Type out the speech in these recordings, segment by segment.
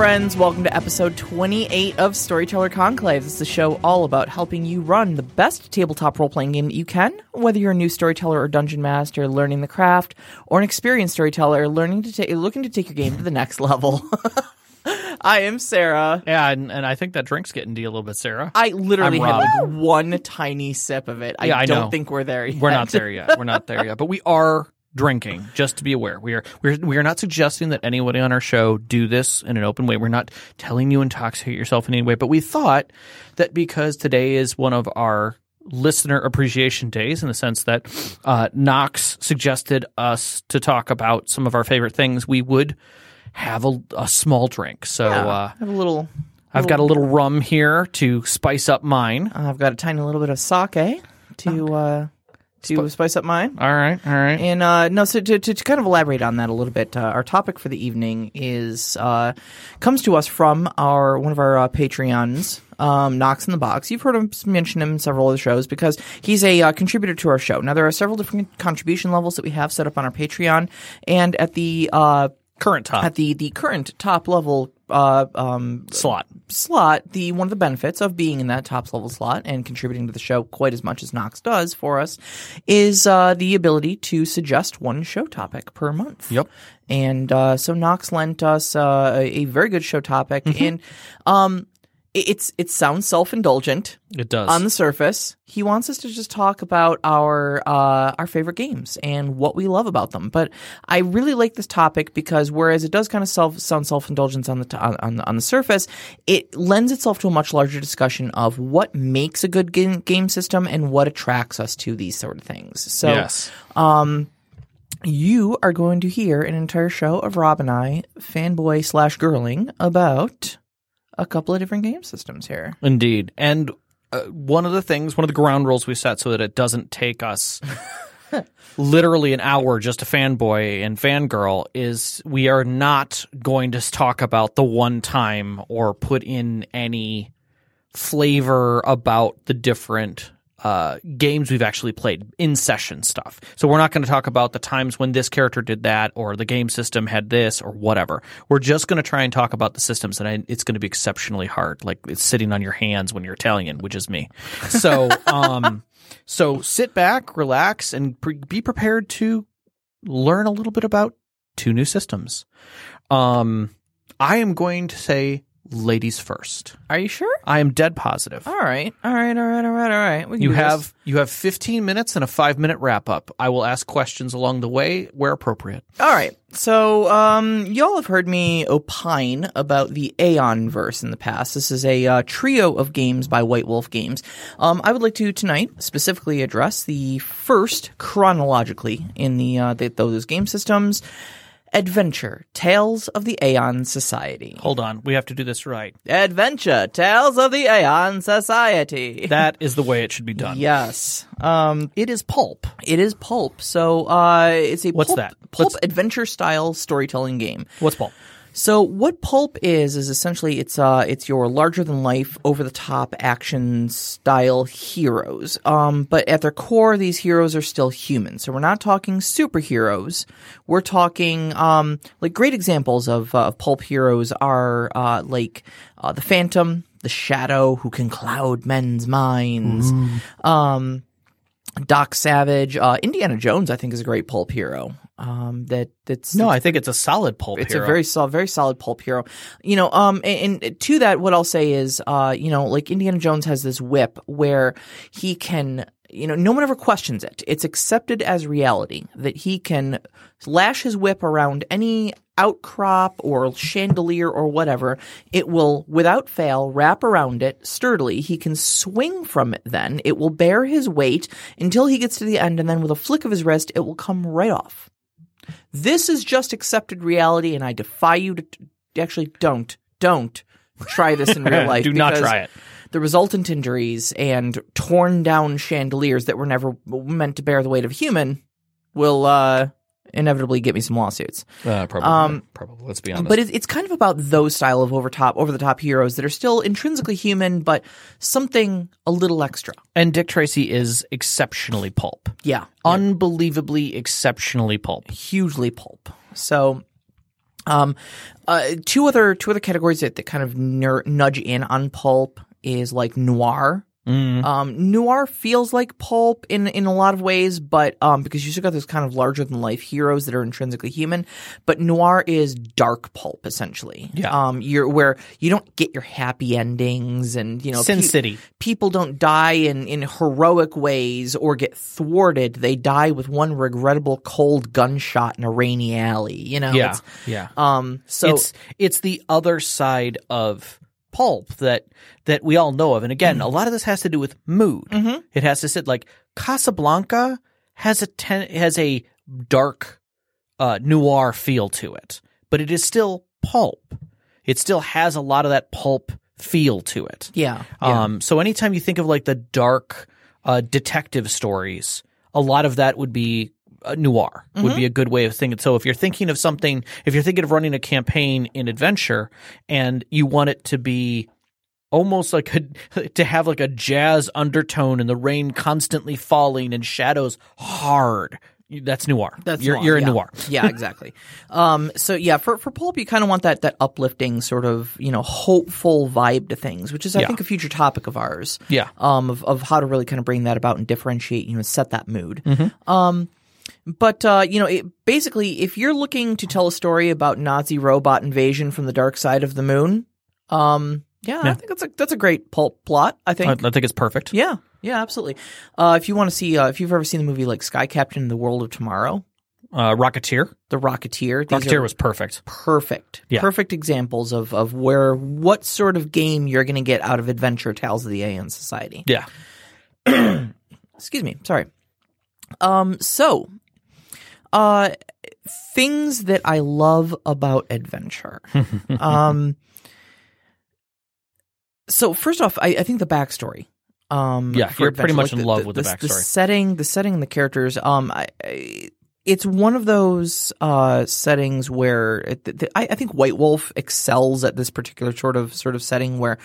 Friends. Welcome to episode 28 of Storyteller Conclave. This is a show all about helping you run the best tabletop role playing game that you can, whether you're a new storyteller or dungeon master learning the craft, or an experienced storyteller learning to ta- looking to take your game to the next level. I am Sarah. Yeah, and, and I think that drink's getting to you a little bit, Sarah. I literally I'm had like one tiny sip of it. I Yeah, I don't think we're there yet. We're not there yet. We're not there yet, but we are drinking. Just to be aware, we are we're we are not suggesting that anybody on our show do this in an open way. We're not telling you intoxicate yourself in any way. But we thought that because today is one of our listener appreciation days in the sense that uh, Knox suggested us to talk about some of our favorite things, we would have a, a small drink. So Yeah, uh, have a little. I've got a little rum here to spice up mine. I've got a tiny little bit of sake to uh, to spice up mine. All right, all right. And uh, no, so to, to, to kind of elaborate on that a little bit, uh, our topic for the evening is uh, comes to us from our one of our uh, Patreons, um, Knox in the Box. You've heard him mention him in several other shows because he's a uh, contributor to our show. Now there are several different contribution levels that we have set up on our Patreon, and at the uh, Current top at the the current top level uh, um, slot. slot, the one of the benefits of being in that top level slot and contributing to the show quite as much as Knox does for us is uh, the ability to suggest one show topic per month. Yep. And uh, so Knox lent us uh, a, very good show topic, and um, it's it sounds self indulgent It does. on the surface. He wants us to just talk about our uh, our favorite games and what we love about them. But I really like this topic because whereas it does kind of self sound self indulgence on the t- on, on the on the surface, it lends itself to a much larger discussion of what makes a good game, game system and what attracts us to these sort of things. So yes. you are going to hear an entire show of Rob and I fanboy slash girling about a couple of different game systems here. Indeed. And uh, one of the things, one of the ground rules we set so that it doesn't take us literally an hour just to fanboy and fangirl is we are not going to talk about the one time or put in any flavor about the different uh, games we've actually played in session stuff. So we're not going to talk about the times when this character did that or the game system had this or whatever. We're just going to try and talk about the systems, and I, it's going to be exceptionally hard. Like it's sitting on your hands when you're Italian, which is me. So, um, so sit back, relax, and pre- be prepared to learn a little bit about two new systems. Um, I am going to say ladies first. Are you sure? I am dead positive. All right, all right, all right, all right, all right. We can You do this. have you have 15 minutes and a 5 minute wrap up. I will ask questions along the way where appropriate. all right. So, um, y'all have heard me opine about the Aeon verse in the past. This is a uh, trio of games by White Wolf Games. Um, I would like to tonight specifically address the first chronologically in the, uh, the those game systems. Adventure Tales of the Aeon Society. Hold on, we have to do this right. Adventure Tales of the Aeon Society. That is the way it should be done. yes. Um, It is pulp. It is pulp. So uh, it's a What's pulp, that? pulp Let's- adventure style storytelling game. What's pulp? So what pulp is is essentially it's uh it's your larger than life, over the top action style heroes. Um, but at their core, these heroes are still human. So we're not talking superheroes. We're talking um like great examples of uh, pulp heroes are uh like uh, the Phantom, the Shadow, who can cloud men's minds. Um, Doc Savage, uh, Indiana Jones, I think is a great pulp hero. Um, that that's No, I think it's a solid pulp it's hero. a very solid, very solid pulp hero. You know, um, and, and to that, what I'll say is, uh, you know, like Indiana Jones has this whip where he can, you know, no one ever questions it. It's accepted as reality that he can lash his whip around any outcrop or chandelier or whatever. It will, without fail, wrap around it sturdily. He can swing from it then. It will bear his weight until he gets to the end, and then with a flick of his wrist, it will come right off. This is just accepted reality, and I defy you to actually don't don't try this in real life. Do not try it. The resultant injuries and torn down chandeliers that were never meant to bear the weight of a human will uh, inevitably get me some lawsuits. Uh, probably. probably. Let's be honest. But it's, it's kind of about those style of over top, over the top heroes that are still intrinsically human, but something a little extra. and Dick Tracy is exceptionally pulp. Yeah, Unbelievably exceptionally pulp. hugely pulp. So, um, uh, two other two other categories that, that kind of ner- nudge in on pulp is like noir. Um, noir feels like pulp in in a lot of ways, but um, because you still got those kind of larger than life heroes that are intrinsically human, but noir is dark pulp essentially. Yeah. Um, you're where you don't get your happy endings, and you know, Sin pe- City. people don't die in, in heroic ways or get thwarted. They die with one regrettable cold gunshot in a rainy alley. You know, Yeah. Yeah. um, so it's it's the other side of pulp that that we all know of. And again a lot of this has to do with mood. It has to sit like casablanca has a ten, has a dark uh, noir feel to it but it is still pulp. It still has a lot of that pulp feel to it. Yeah, yeah. um, so anytime you think of like the dark uh, detective stories, a lot of that would be noir. Would be a good way of thinking. So if you're thinking of something, if you're thinking of running a campaign in adventure, and you want it to be almost like a, to have like a jazz undertone and the rain constantly falling and shadows hard. That's noir. That's you're noir, you're in yeah. noir. yeah, exactly. Um, so yeah, for for pulp, you kind of want that that uplifting sort of you know hopeful vibe to things, which is I Yeah. think a future topic of ours. Yeah. Um, of of how to really kind of bring that about and differentiate, you know, set that mood. Mm-hmm. Um, but uh, you know, it, basically, if you're looking to tell a story about Nazi robot invasion from the dark side of the moon, um, yeah, I think that's a that's a great pulp plot. I think. I, I think it's perfect. yeah, yeah, absolutely. Uh, if you want to see, uh, if you've ever seen the movie like Sky Captain: The World of Tomorrow, Uh, Rocketeer. The Rocketeer, these Rocketeer was perfect. perfect, Yeah. perfect examples of of where what sort of game you're going to get out of Adventure Tales of the Aeon Society. Yeah. Excuse me, sorry. Um, so, uh, things that I love about adventure. um, so first off, I, I think the backstory. Um, Yeah, you're pretty much like in love with the The backstory. setting, the setting, and the characters. Um, I, I, it's one of those uh settings where it, I, I think White Wolf excels at this particular sort of sort of setting where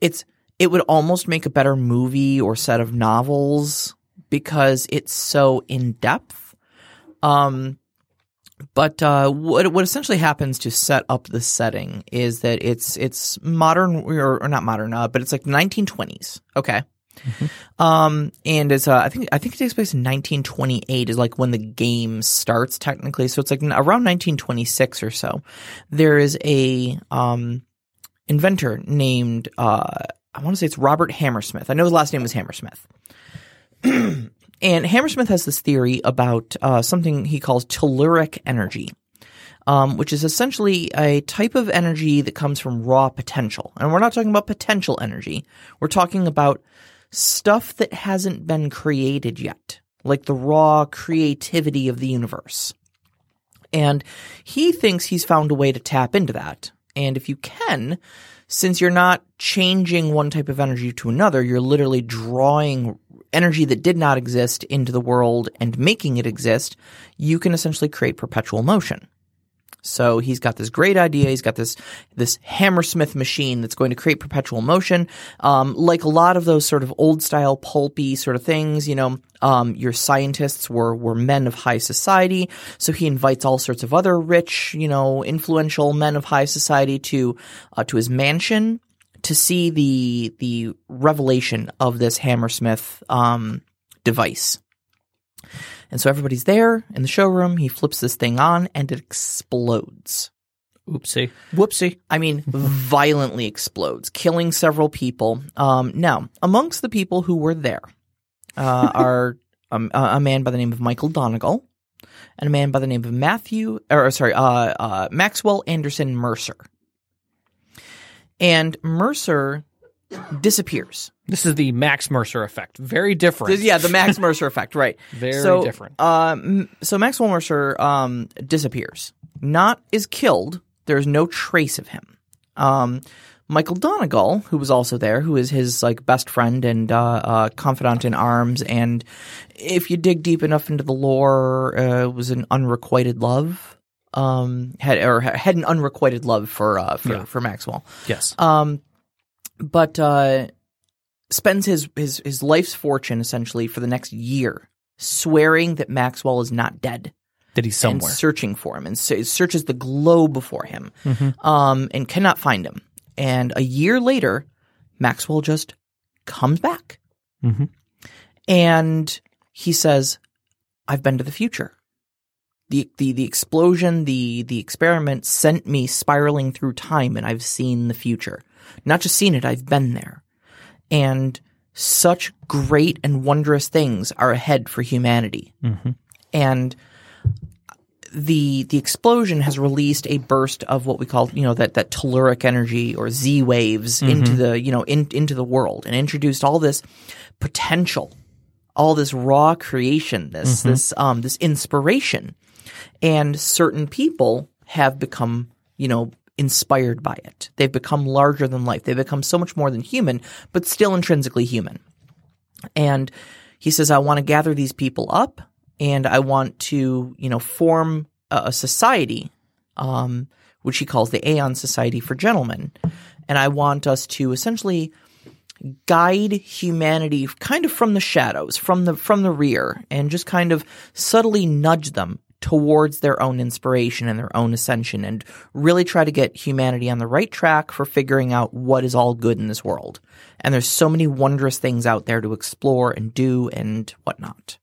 it's it would almost make a better movie or set of novels because it's so in depth. Um, but uh, what what essentially happens to set up the setting is that it's it's modern or, or not modern, uh, but it's like 1920s. Okay. Um, and it's uh, I think I think it takes place in 1928 is like when the game starts technically. So it's like around 1926 or so. There is a um inventor named uh I want to say it's Robert Hammersmith. I know his last name was Hammersmith. and Hammersmith has this theory about uh, something he calls telluric energy, um, which is essentially a type of energy that comes from raw potential. And we're not talking about potential energy. We're talking about stuff that hasn't been created yet, like the raw creativity of the universe. And he thinks he's found a way to tap into that. And if you can, since you're not changing one type of energy to another, you're literally drawing energy that did not exist into the world and making it exist, you can essentially create perpetual motion. So he's got this great idea. He's got this this Hammersmith machine that's going to create perpetual motion. Um, like a lot of those sort of old style pulpy sort of things, you know, um, your scientists were were men of high society. So he invites all sorts of other rich, you know, influential men of high society to uh, to his mansion to see the the revelation of this Hammersmith um, device. And so everybody's there in the showroom. He flips this thing on and it explodes. Oopsie. Whoopsie. I mean, violently explodes, killing several people. Um, now, amongst the people who were there uh, are um, a a man by the name of Michael Donegal and a man by the name of Matthew, or sorry, uh, uh, Maxwell Anderson Mercer. And Mercer disappears. This is the Max Mercer effect. Very different. Yeah, the Max Mercer effect, right? Very so, different. Um, so Maxwell Mercer um, disappears. Not is killed. There's no trace of him. Um, Michael Donegal, who was also there, who is his like best friend and uh, uh, confidant in arms, and if you dig deep enough into the lore, uh, was an unrequited love. Um, had or had an unrequited love for uh, for, Yeah. for Maxwell. Yes. Um, but uh, spends his, his his life's fortune essentially for the next year swearing that Maxwell is not dead That he's and somewhere. searching for him and se- searches the globe for him Mm-hmm. um, and cannot find him. And a year later, Maxwell just comes back Mhm. and he says, "I've been to the future." The, the the explosion, the the experiment sent me spiraling through time, and I've seen the future. Not just seen it, I've been there. And such great and wondrous things are ahead for humanity. Mhm. And the the explosion has released a burst of what we call you know that that telluric energy or Z waves into the you know in, into the world and introduced all this potential, all this raw creation, this this um this inspiration, and certain people have become you know inspired by it. They've become larger than life. They've become so much more than human, but still intrinsically human. And he says, I want to gather these people up and I want to, you know, form a, a society, um, which he calls the Aeon Society for Gentlemen. And I want us to essentially guide humanity kind of from the shadows, from the from the rear, and just kind of subtly nudge them towards their own inspiration and their own ascension and really try to get humanity on the right track for figuring out what is all good in this world. And there's so many wondrous things out there to explore and do and whatnot.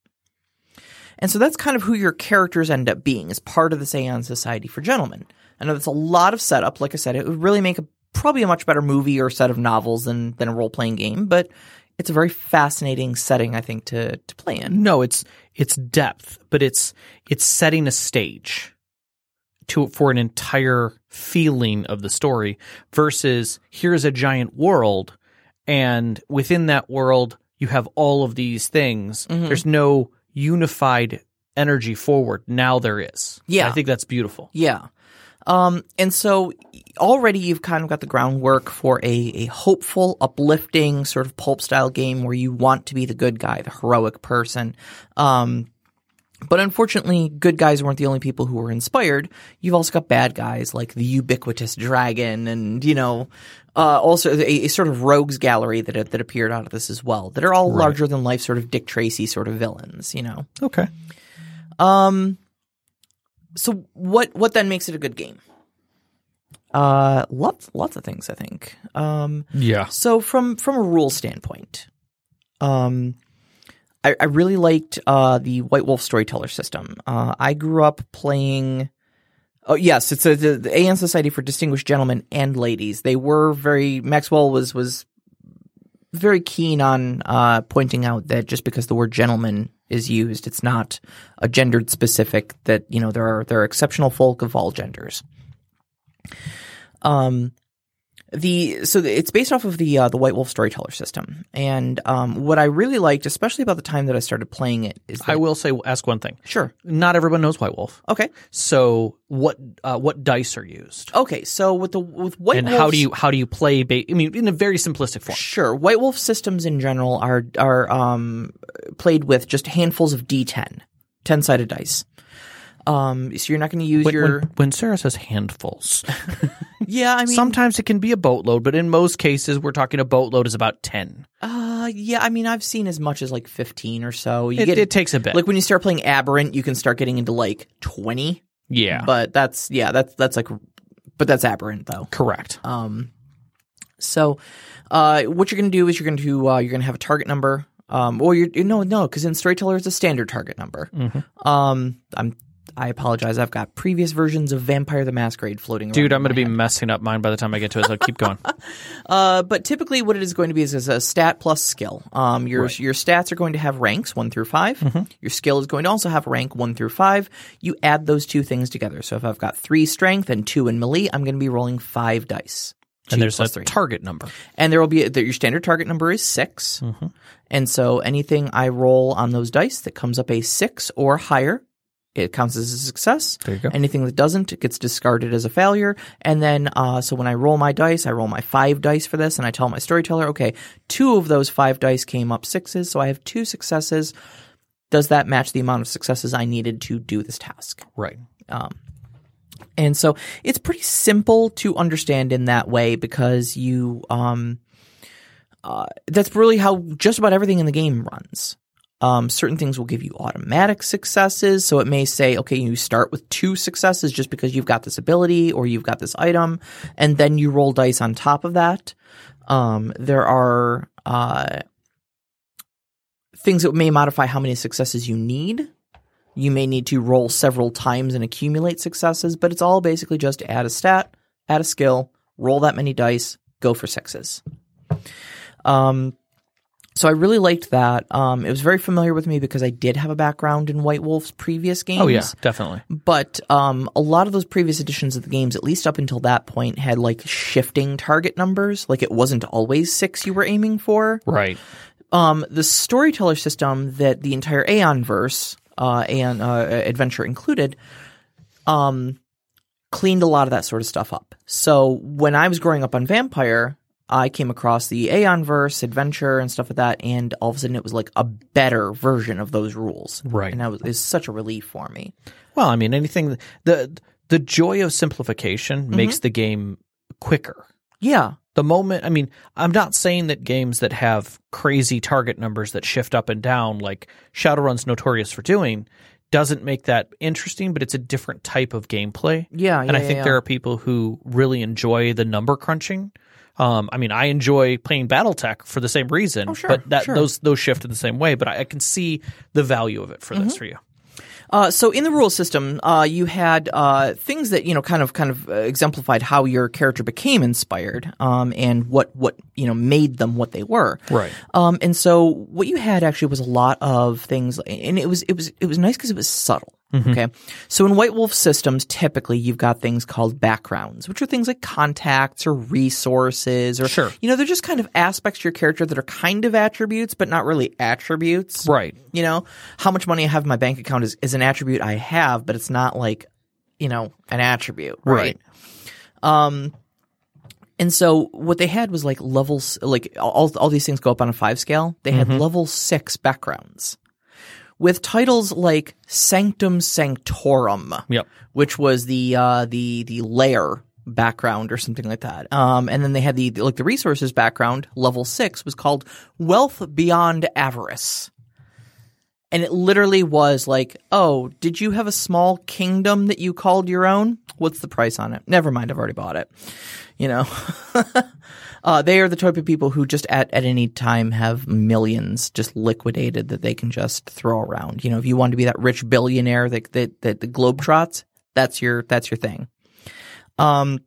And so that's kind of who your characters end up being as part of the Aeon Society for Gentlemen. I know that's a lot of setup. Like I said, it would really make a probably a much better movie or set of novels than than a role playing game, but it's a very fascinating setting, I think, to to play in. No, it's it's depth, but it's it's setting a stage to for an entire feeling of the story versus here's a giant world and within that world you have all of these things. There's no unified energy forward. Now there is. Yeah. I think that's beautiful. Yeah. Um, and so already you've kind of got the groundwork for a, a hopeful, uplifting sort of pulp style game where you want to be the good guy, the heroic person. Um, but unfortunately, good guys weren't the only people who were inspired. You've also got bad guys like the ubiquitous dragon and, you know, uh, also a, a sort of rogues gallery that, that appeared out of this as well, that are all larger than life sort of Dick Tracy sort of villains, you know. Okay. Um. So what what then makes it a good game? Uh, lots lots of things. I think. Um. Yeah. So from from a rule standpoint, um, I, I really liked uh the White Wolf storyteller system. Uh, I grew up playing. Oh yes, it's a, the, the Aeon Society for Distinguished Gentlemen and Ladies. They were very Maxwell was was very keen on uh, pointing out that just because the word gentleman is used, it's not a gendered specific. That you know there are there are exceptional folk of all genders. Um, the so it's based off of the uh, the White Wolf storyteller system, and um, what I really liked, especially about the time that I started playing it, is that I will say ask one thing. sure Not everyone knows White Wolf. okay So what uh, what dice are used? okay. So with the with White and Wolf's- how do you how do you play? Ba- I mean, in a very simplistic form. Sure. White Wolf systems in general are are um, played with just handfuls of D10, 10 sided dice. Um, so you're not going to use When, your when, when Sarah says handfuls, yeah. I mean, sometimes it can be a boatload, but in most cases, we're talking a boatload is about ten. uh, yeah. I mean, I've seen as much as like 15 or so. You It, get it takes a bit. like when you start playing Aberrant, you can start getting into like 20. yeah, But that's yeah, that's that's like, but that's Aberrant though. correct. Um, so, uh, what you're going to do is you're going to uh, you're going to have a target number. Um, or you're no no because in Storyteller it's a standard target number. Mm-hmm. Um, I'm I apologize. I've got previous versions of Vampire the Masquerade floating around. Dude, I'm going to be head. messing up mine by the time I get to it. So keep going. Uh, but typically, what it is going to be is, is a stat plus skill. Um, your your stats are going to have ranks one through 5 Mm-hmm. Your skill is going to also have rank one through five. You add those two things together. So if I've got three strength and two in melee, I'm going to be rolling five dice. and there's a three. target number. And there will be that your standard target number is 6 Mm-hmm. and so anything I roll on those dice that comes up a six or higher it counts as a success. There you go. Anything that doesn't it gets discarded as a failure. And then, uh, so when I roll my dice, I roll my five dice for this, and I tell my storyteller, okay, two of those five dice came up sixes, so I have two successes. Does that match the amount of successes I needed to do this task? Right. And so it's pretty simple to understand in that way because you, um, uh, that's really how just about everything in the game runs. Um, certain things will give you automatic successes. So it may say, okay, you start with two successes just because you've got this ability or you've got this item, and then you roll dice on top of that. Um, there are, uh, things that may modify how many successes you need. You may need to roll several times and accumulate successes, but it's all basically just add a stat, add a skill, roll that many dice, go for sixes. Um, so I really liked that. Um, it was very familiar with me because I did have a background in White Wolf's previous games. Oh yeah, definitely. But um, a lot of those previous editions of the games, at least up until that point, had like shifting target numbers. Like it wasn't always six you were aiming for Right. um, the storyteller system that the entire Aeon verse, uh, Aeon uh, adventure included, um, cleaned a lot of that sort of stuff up. So when I was growing up on Vampire, I came across the Aeon verse adventure and stuff like that, and all of a sudden it was like a better version of those rules. Right. and that was is such a relief for me. Well, I mean, anything the the joy of simplification mm-hmm. makes the game quicker. Yeah, The moment, I mean, I'm not saying that games that have crazy target numbers that shift up and down, like Shadowrun's notorious for doing, doesn't make that interesting, but it's a different type of gameplay. yeah, yeah and I think yeah, there are people who really enjoy the number crunching. Um, I mean, I enjoy playing BattleTech for the same reason, Oh, sure, but that sure. those those shift in the same way. But I, I can see the value of it for Mm-hmm. this for you. Uh, so in the rule system, uh, you had uh, things that you know kind of kind of uh, exemplified how your character became inspired, um, and what what you know made them what they were. Right. Um, and so what you had actually was a lot of things, and it was it was it was nice because it was subtle. Okay, so in White Wolf systems, typically you've got things called backgrounds, which are things like contacts or resources, or Sure. you know they're just kind of aspects to your character that are kind of attributes, but not really attributes. Right. You know, how much money I have in my bank account is, is an attribute I have, but it's not like, you know, an attribute, right? Um, and so what they had was like levels, like all, all these things go up on a five scale. They had level six backgrounds with titles like Sanctum Sanctorum, Yep. which was the uh, the the lair background or something like that. Um, and then they had the like the resources background. Level six was called Wealth Beyond Avarice. And it literally was like, oh, did you have a small kingdom that you called your own? What's the price on it? Never mind, I've already bought it. You know, uh, they are the type of people who just at, at any time have millions just liquidated that they can just throw around. You know, if you want to be that rich billionaire that that, that the globe trots, that's your that's your thing. Um,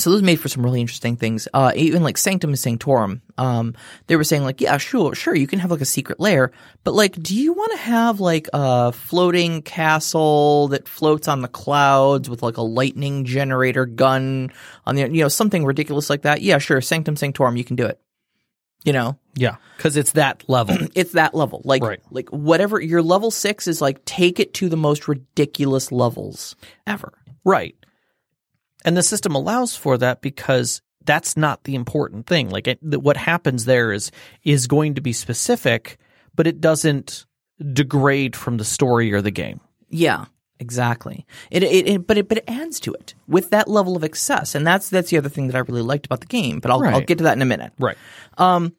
so those made for some really interesting things. Uh, even like Sanctum Sanctorum, um, they were saying like, yeah, sure, sure, you can have like a secret lair, but like, do you want to have like a floating castle that floats on the clouds with like a lightning generator gun on the, you know, something ridiculous like that? Yeah, sure, Sanctum Sanctorum, you can do it. You know, Yeah, because it's that level. it's that level. Like, Right. like whatever your level six is like, take it to the most ridiculous levels ever. right. And the system allows for that because that's not the important thing. Like it, what happens there is is going to be specific, but it doesn't degrade from the story or the game. Yeah, exactly. It, it, it but it but it adds to it with that level of excess, and that's that's the other thing that I really liked about the game. But I'll I'll get to that in a minute. Right. Um,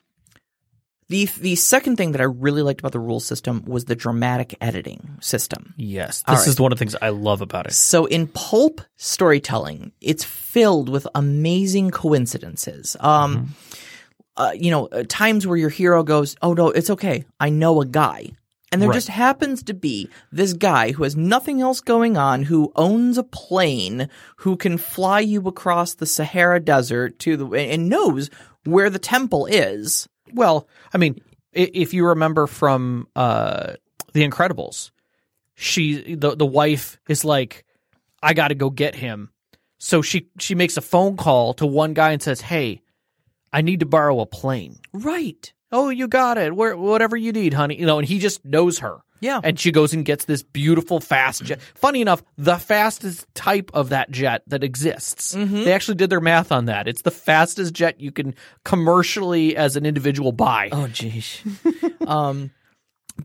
The the second thing that I really liked about the rule system was the dramatic editing system. Yes. This right. is one of the things I love about it. So in pulp storytelling, it's filled with amazing coincidences. Um, uh, you know, uh, times where your hero goes, "Oh no, it's okay. I know a guy." And there Right. just happens to be this guy who has nothing else going on, who owns a plane, who can fly you across the Sahara Desert to the and knows where the temple is. Well, I mean, if you remember from uh, The Incredibles, she the the wife is like, "I got to go get him," so she she makes a phone call to one guy and says, "Hey, I need to borrow a plane." Right. Oh, you got it. Where whatever you need, honey. You know, and he just knows her. Yeah. And she goes and gets this beautiful fast jet. Funny enough, the fastest type of that jet that exists. Mm-hmm. They actually did their math on that. It's the fastest jet you can commercially as an individual buy. Oh, jeez. um,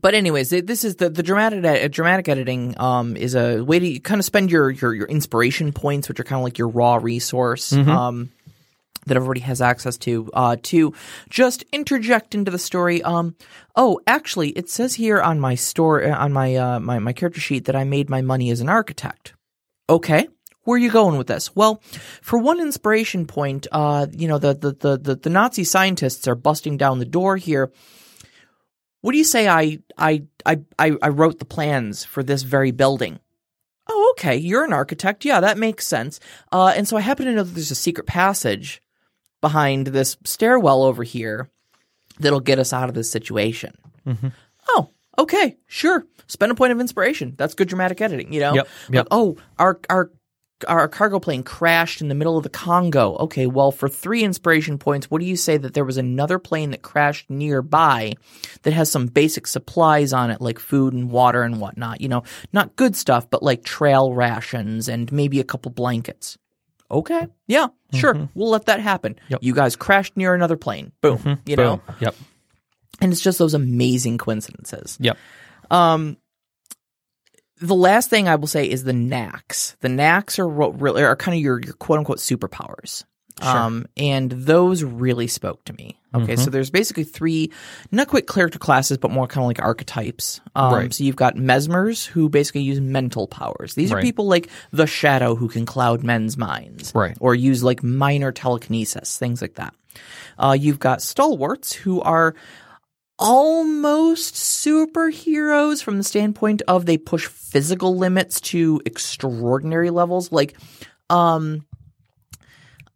but anyways, this is the the dramatic dramatic editing. Um, is a way to kind of spend your your your inspiration points, which are kind of like your raw resource. Um. That everybody has access to, uh, to just interject into the story. Um, oh, actually, it says here on my store, on my, uh, my, my character sheet that I made my money as an architect. Okay. Where are you going with this? Well, for one inspiration point, uh, you know, the, the, the, the, the Nazi scientists are busting down the door here. What do you say I, I, I, I, I wrote the plans for this very building? Oh, okay. You're an architect. Yeah, that makes sense. Uh, and so I happen to know that there's a secret passage behind this stairwell over here that'll get us out of this situation. Mm-hmm. Oh, okay, sure. Spend a point of inspiration. That's good dramatic editing, you know? Yep, yep. Like, oh, our our our cargo plane crashed in the middle of the Congo. Okay, well, for three inspiration points, what do you say that there was another plane that crashed nearby that has some basic supplies on it, like food and water and whatnot? You know, not good stuff, but like trail rations and maybe a couple blankets. Okay, yeah, sure, we'll let that happen. Yep. You guys crashed near another plane. Boom. You know, Yep. and it's just those amazing coincidences. Yep. Um, the last thing I will say is the knacks. The knacks are what really are kind of your your quote unquote superpowers. Um, and those really spoke to me. Okay, so there's basically three, not quite character classes, but more kind of like archetypes. Um, Right. So you've got mesmers who basically use mental powers. These are people like the shadow who can cloud men's minds, Right. Or use like minor telekinesis, things like that. Uh, you've got stalwarts who are almost superheroes from the standpoint of they push physical limits to extraordinary levels like um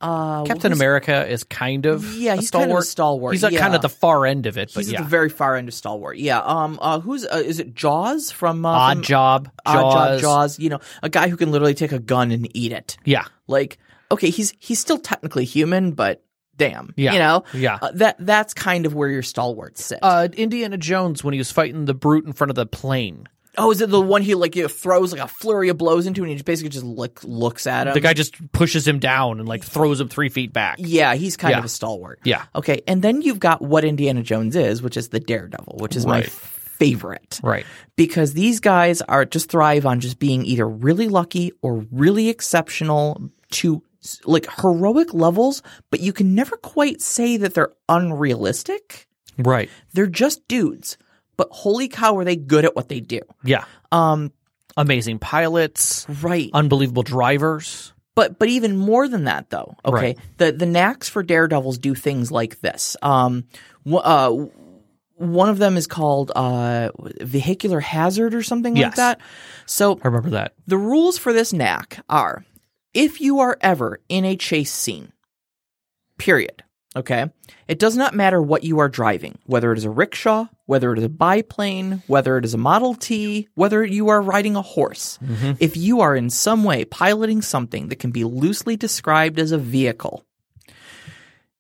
uh Captain America is kind of Yeah, a he's stalwart. kind of a stalwart, He's at kind of the far end of it, but he's yeah. at the very far end of stalwart yeah um uh who's uh, is it jaws from uh, Odd from job, Odd Jaws. Job jaws you know a guy who can literally take a gun and eat it Yeah, like okay he's he's still technically human but damn Yeah. you know Yeah. uh, that that's kind of where your stalwarts sit uh, Indiana Jones when he was fighting the brute in front of the plane. Oh, is it the one he like you know, throws like a flurry of blows into, and he just basically just look, looks at him? The guy just pushes him down and like throws him three feet back. yeah, he's kind Yeah. of a stalwart. Yeah. Okay, and then you've got what Indiana Jones is, which is the Daredevil, which is my favorite. Right. Because these guys are just thrive on just being either really lucky or really exceptional to like heroic levels, but you can never quite say that they're unrealistic. Right. They're just dudes. But holy cow, are they good at what they do? Yeah. Um, Amazing pilots, right. unbelievable drivers. But but even more than that, though. Okay, Right. the the knacks for daredevils do things like this. Um, wh- uh, one of them is called uh, vehicular hazard or something like that. So I remember that. the rules for this knack are: if you are ever in a chase scene, period. Okay, it does not matter what you are driving, whether it is a rickshaw, whether it is a biplane, whether it is a Model T, whether you are riding a horse. Mm-hmm. If you are in some way piloting something that can be loosely described as a vehicle,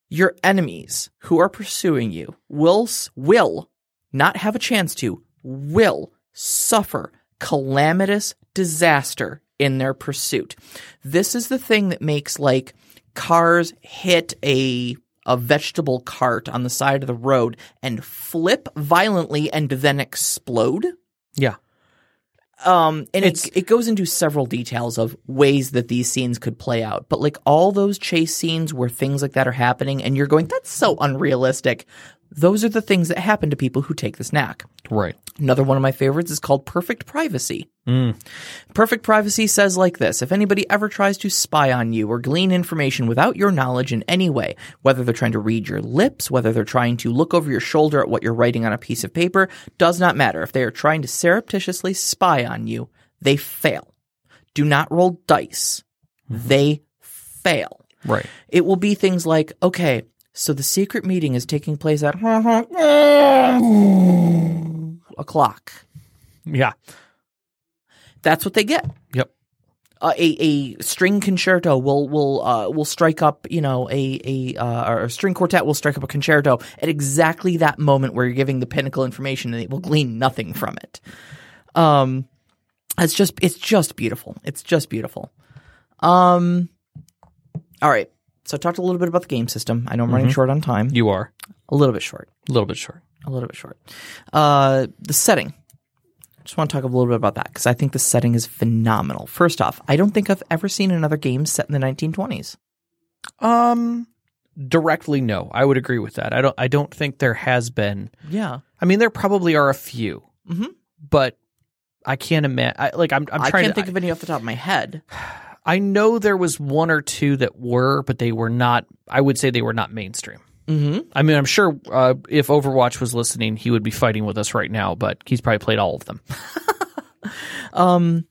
your enemies who are pursuing you will will not have a chance to will suffer calamitous disaster in their pursuit. This is the thing that makes like cars hit a a vegetable cart on the side of the road and flip violently and then explode. Yeah. Um, and It's- it, it goes into several details of ways that these scenes could play out. But like all those chase scenes where things like that are happening and you're going, that's so unrealistic. Those are the things that happen to people who take this knack. Right. Another one of my favorites is called Perfect Privacy. Mm. Perfect Privacy says like this If anybody ever tries to spy on you or glean information without your knowledge in any way, whether they're trying to read your lips, whether they're trying to look over your shoulder at what you're writing on a piece of paper, does not matter. If they are trying to surreptitiously spy on you, they fail. Do not roll dice. Mm-hmm. They fail. Right. It will be things like, okay, so the secret meeting is taking place at o'clock. Yeah. That's what they get. Yep. uh, a a string concerto will will uh, will strike up you know a a uh, or a string quartet will strike up a concerto at exactly that moment where you're giving the pinnacle information and it will glean nothing from it. Um, it's just it's just beautiful. It's just beautiful. Um, all right. So I talked a little bit about the game system. I know I'm running short on time. You are A little bit short. a little bit short. A little bit short. Uh, the setting. I just want to talk a little bit about that because I think the setting is phenomenal. First off, I don't think I've ever seen another game set in the 1920s. Um, directly, no. I would agree with that. I don't. I don't think there has been. Yeah. I mean, there probably are a few, Mhm. but I can't imagine. I, like, I'm. I'm I can't to think of any off the top of my head. I know there was one or two that were, but they were not. I would say they were not mainstream. Mm-hmm. I mean, I'm sure uh, if Overwatch was listening, he would be fighting with us right now. But he's probably played all of them. Um,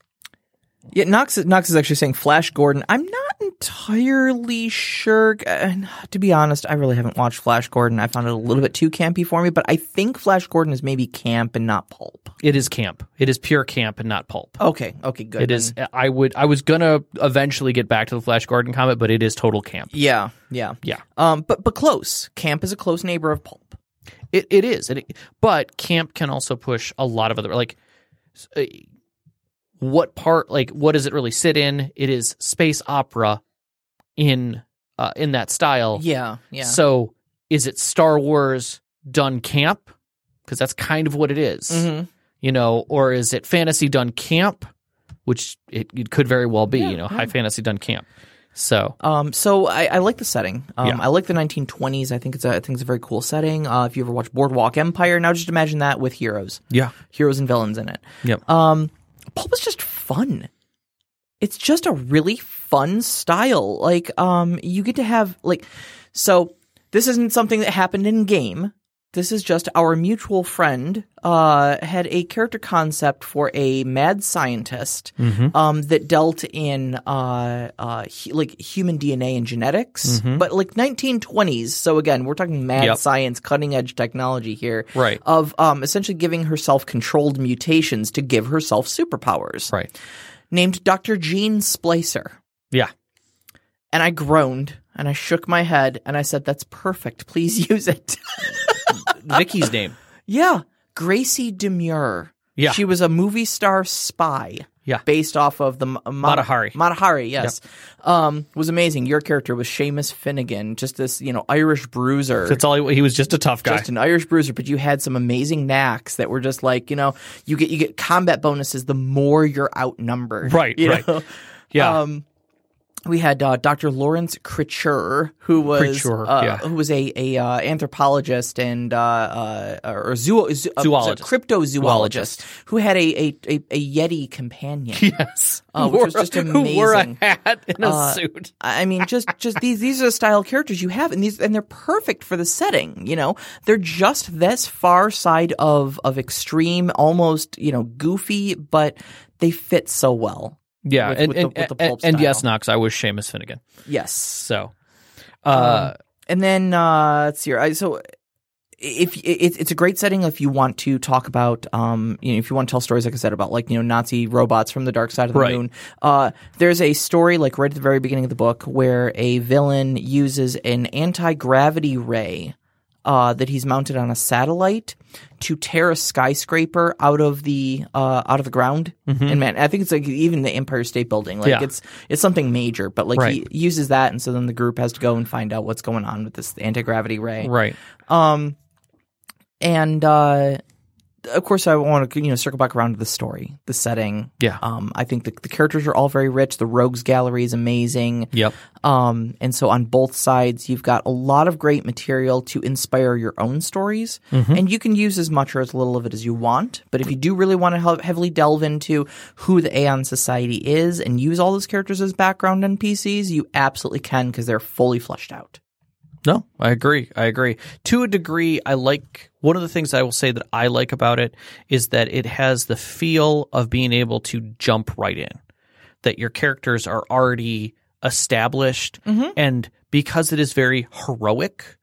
yeah, Knox, Knox is actually saying Flash Gordon. I'm not entirely sure. Uh, to be honest, I really haven't watched Flash Gordon. I found it a little bit too campy for me, but I think Flash Gordon is maybe camp and not pulp. It is camp. It is pure camp and not pulp. Okay, okay, good. It is. I would. I was gonna eventually get back to the Flash Gordon comment, but it is total camp. Yeah, yeah, Yeah. Um, but but close. Camp is a close neighbor of pulp. It it is. It, but camp can also push a lot of other like. What part? Like, what does it really sit in? It is space opera, in uh, in that style. Yeah, yeah. So, is it Star Wars done camp? Because that's kind of what it is, Mhm. you know. Or is it fantasy done camp? Which it, it could very well be, you know, high fantasy done camp. So Um, so I, I like the setting. Um, Yeah. I like the 1920s. I think it's a, I think it's a very cool setting. Uh, if you ever watch Boardwalk Empire, now just imagine that with heroes, yeah, heroes and villains in it. Yep. Um, pulp is just fun. It's just a really fun style. Like, um, you get to have like, so this isn't something that happened in game. This is just our mutual friend uh, had a character concept for a mad scientist um, that dealt in uh, uh, hu- like human DNA and genetics, but like 1920s. So again, we're talking mad Yep. science, cutting edge technology here, Right. Of um, essentially giving herself controlled mutations to give herself superpowers. right, Named Dr. Jean Splicer. yeah, And I groaned and I shook my head and I said, "That's perfect. Please use it." Vicky's name. Yeah, Gracie Demure. Yeah. she was a movie star spy. Yeah. based off of the Ma- Mata Hari. Matahari, yes, um, was amazing. Your character was Seamus Finnegan, just this you know Irish bruiser. That's all. He, he was just a tough guy. just an Irish bruiser, but you had some amazing knacks that were just like you know you get you get combat bonuses the more you're outnumbered. Right, you right. know? yeah, Um, we had uh, Dr. Lawrence Critcher, who was Critcher, uh, yeah. who was a a uh, anthropologist and uh, uh, or zoo, zoo, uh, Zoologist. cryptozoologist Zoologist. who had a a, a, yeti companion. yes, which was wore- just Who wore a hat and a suit. I mean, just just these these are the style characters you have, and these and they're perfect for the setting. You know, they're just this far side of of extreme, almost you know goofy, but they fit so well. Yeah, with- and with the- and, the and- and yes. Knox, I was Seamus Finnegan. Yes. So, uh, And then uh, let's see here. I, so if it's it's a great setting if you want to talk about um you know if you want to tell stories like I said about like you know Nazi robots from the dark side of the Right. moon. Uh, there's a story like right at the very beginning of the book where a villain uses an anti gravity ray. Uh, that he's mounted on a satellite to tear a skyscraper out of the uh, out of the ground. And man, I think it's like even the Empire State Building. Like Mm-hmm. Yeah. it's it's something major, but like Right. he uses that, and so then the group has to go and find out what's going on with this anti gravity ray. right. Um, and uh, of course, I want to you know circle back around to the story, the setting. Yeah. Um, I think the, the characters are all very rich. The rogues gallery is amazing. Yep. Um, and so on both sides, you've got a lot of great material to inspire your own stories, and you can use as much or as little of it as you want. But if you do really want to he- heavily delve into who the Aeon Society is and use all those characters as background NPCs, you absolutely can because they're fully fleshed out. No, I agree. I agree. To a degree, I like one of the things I will say that I like about it is that it has the feel of being able to jump right in. That your characters are already established and because it is very heroic,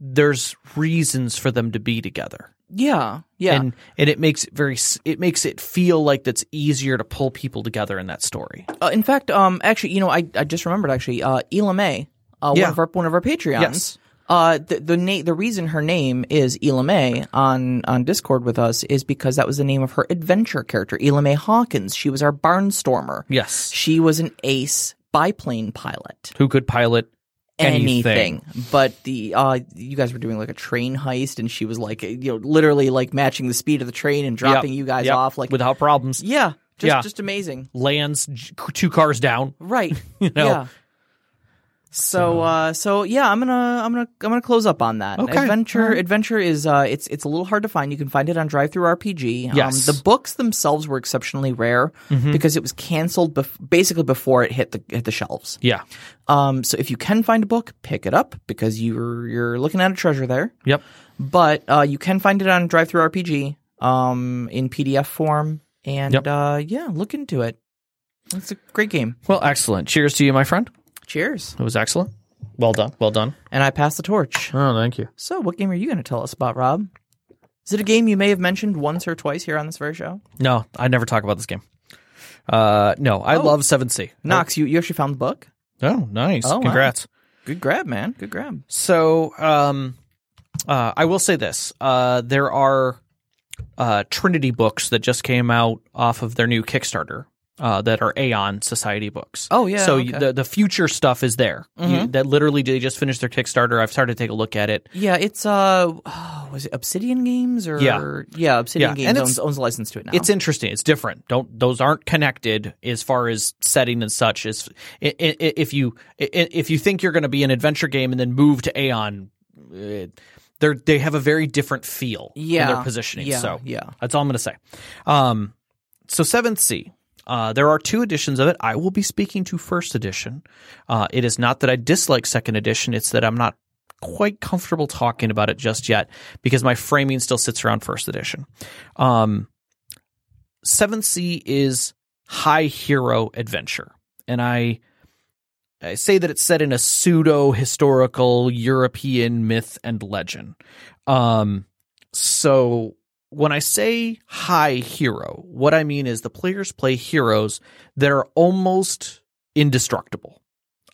there's reasons for them to be together. Yeah, yeah. and and it makes it very it makes it feel like that's easier to pull people together in that story. Uh, in fact, um, actually, you know, I, I just remembered actually, uh, Ela May, uh, Yeah. one of our one of our Patreons. Yes. Uh, the the na- the reason her name is Ela May on on Discord with us is because that was the name of her adventure character, Ela May Hawkins. She was our barnstormer. Yes, She was an ace biplane pilot. who could pilot anything? But the uh, you guys were doing like a train heist, and she was like, you know, literally like matching the speed of the train and dropping Yep, you guys yep, off. Like, without problems. yeah, just Yeah. just amazing. Lands two cars down. Right. You know? Yeah. So uh so yeah, I'm gonna I'm gonna I'm gonna close up on that. Okay. Adventure right. Adventure is uh it's it's a little hard to find. You can find it on DriveThruRPG. Yes. Um, the books themselves were exceptionally rare because it was canceled bef- basically before it hit the hit the shelves. Yeah. Um so if you can find a book, pick it up because you're you're looking at a treasure there. Yep. But uh you can find it on DriveThruRPG um in PDF form and Yep. uh yeah, look into it. It's a great game. Well, excellent. Cheers to you, my friend. Cheers. It was excellent. Well done. Well done. And I pass the torch. Oh, thank you. So, what game are you going to tell us about, Rob? Is it a game you may have mentioned once or twice here on this very show? No, I never talk about this game. Uh, no, I Oh. love Seven C. Knox, you, you actually found the book? Oh, nice. Oh, wow. Congrats. Good grab, man. Good grab. So, um, uh, I will say this: uh, there are uh, Trinity books that just came out off of their new Kickstarter. Uh, that are Aeon Society books. Oh, yeah, So okay. the the future stuff is there. You- that literally they just finished their Kickstarter. I've started to take a look at it. Yeah, it's, uh, oh, was it Obsidian Games or? Yeah. Yeah, Obsidian Yeah, Games it's- owns, owns a license to it now. It's interesting. It's different. Don't those aren't connected as far as setting and such. As if you if you think you're going to be an adventure game and then move to Aeon, uh, they they have a very different feel Yeah. in their positioning. Yeah, so yeah. that's all I'm going to say. Um, so Seventh Sea. Uh, there are two editions of it. I will be speaking to first edition. Uh, it is not that I dislike second edition; it's that I'm not quite comfortable talking about it just yet because my framing still sits around first edition. Um, Seventh Sea is high hero adventure, and I I say that it's set in a pseudo historical European myth and legend. Um, so when I say high hero, what I mean is the players play heroes that are almost indestructible,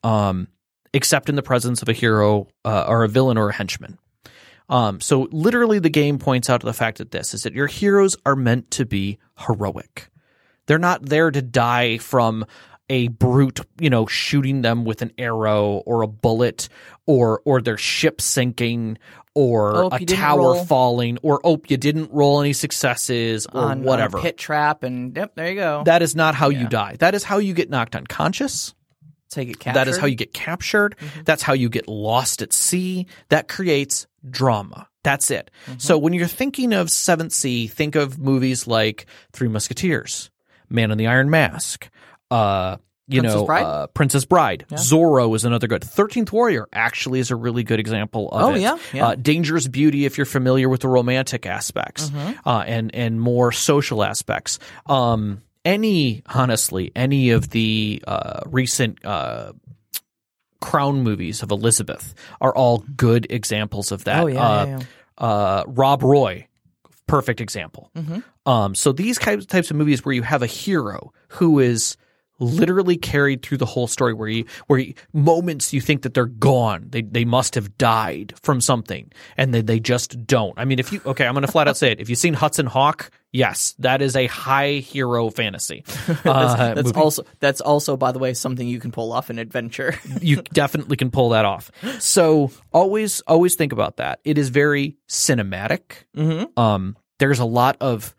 um, except in the presence of a hero uh, or a villain or a henchman. Um, so literally, the game points out to the fact that this is that your heroes are meant to be heroic. They're not there to die from a brute, you know, shooting them with an arrow or a bullet or or their ship sinking or Oh, a tower falling or oh you didn't roll any successes or on, on a whatever. pit trap, and yep, there you go. That is not how you die. That is how you get knocked unconscious. That's how you get captured. That is how you get captured. Mm-hmm. That's how you get lost at sea. That creates drama. That's it. Mm-hmm. So when you're thinking of Seventh Sea, think of movies like Three Musketeers, Man in the Iron Mask, uh, you Princess know, Bride? Uh, Princess Bride. Zorro is another good. Thirteenth Warrior actually is a really good example of Oh, it. yeah, yeah. Uh, Dangerous Beauty, if you're familiar with the romantic aspects Mm-hmm. uh, and and more social aspects. Um, any honestly, any of the uh, recent uh, crown movies of Elizabeth are all good examples of that. Oh, yeah, uh, yeah, yeah. Uh, Rob Roy, perfect example. Mm-hmm. Um, so these types types of movies where you have a hero who is literally carried through the whole story where you where you, moments you think that they're gone they they must have died from something and they, they just don't i mean if you okay i'm gonna flat out say it if you've seen hudson hawk yes that is a high hero fantasy uh, That's movie. also that's also, by the way, something you can pull off in adventure. you definitely can pull that off. So always, always think about that. It is very cinematic. mm-hmm. Um, there's a lot of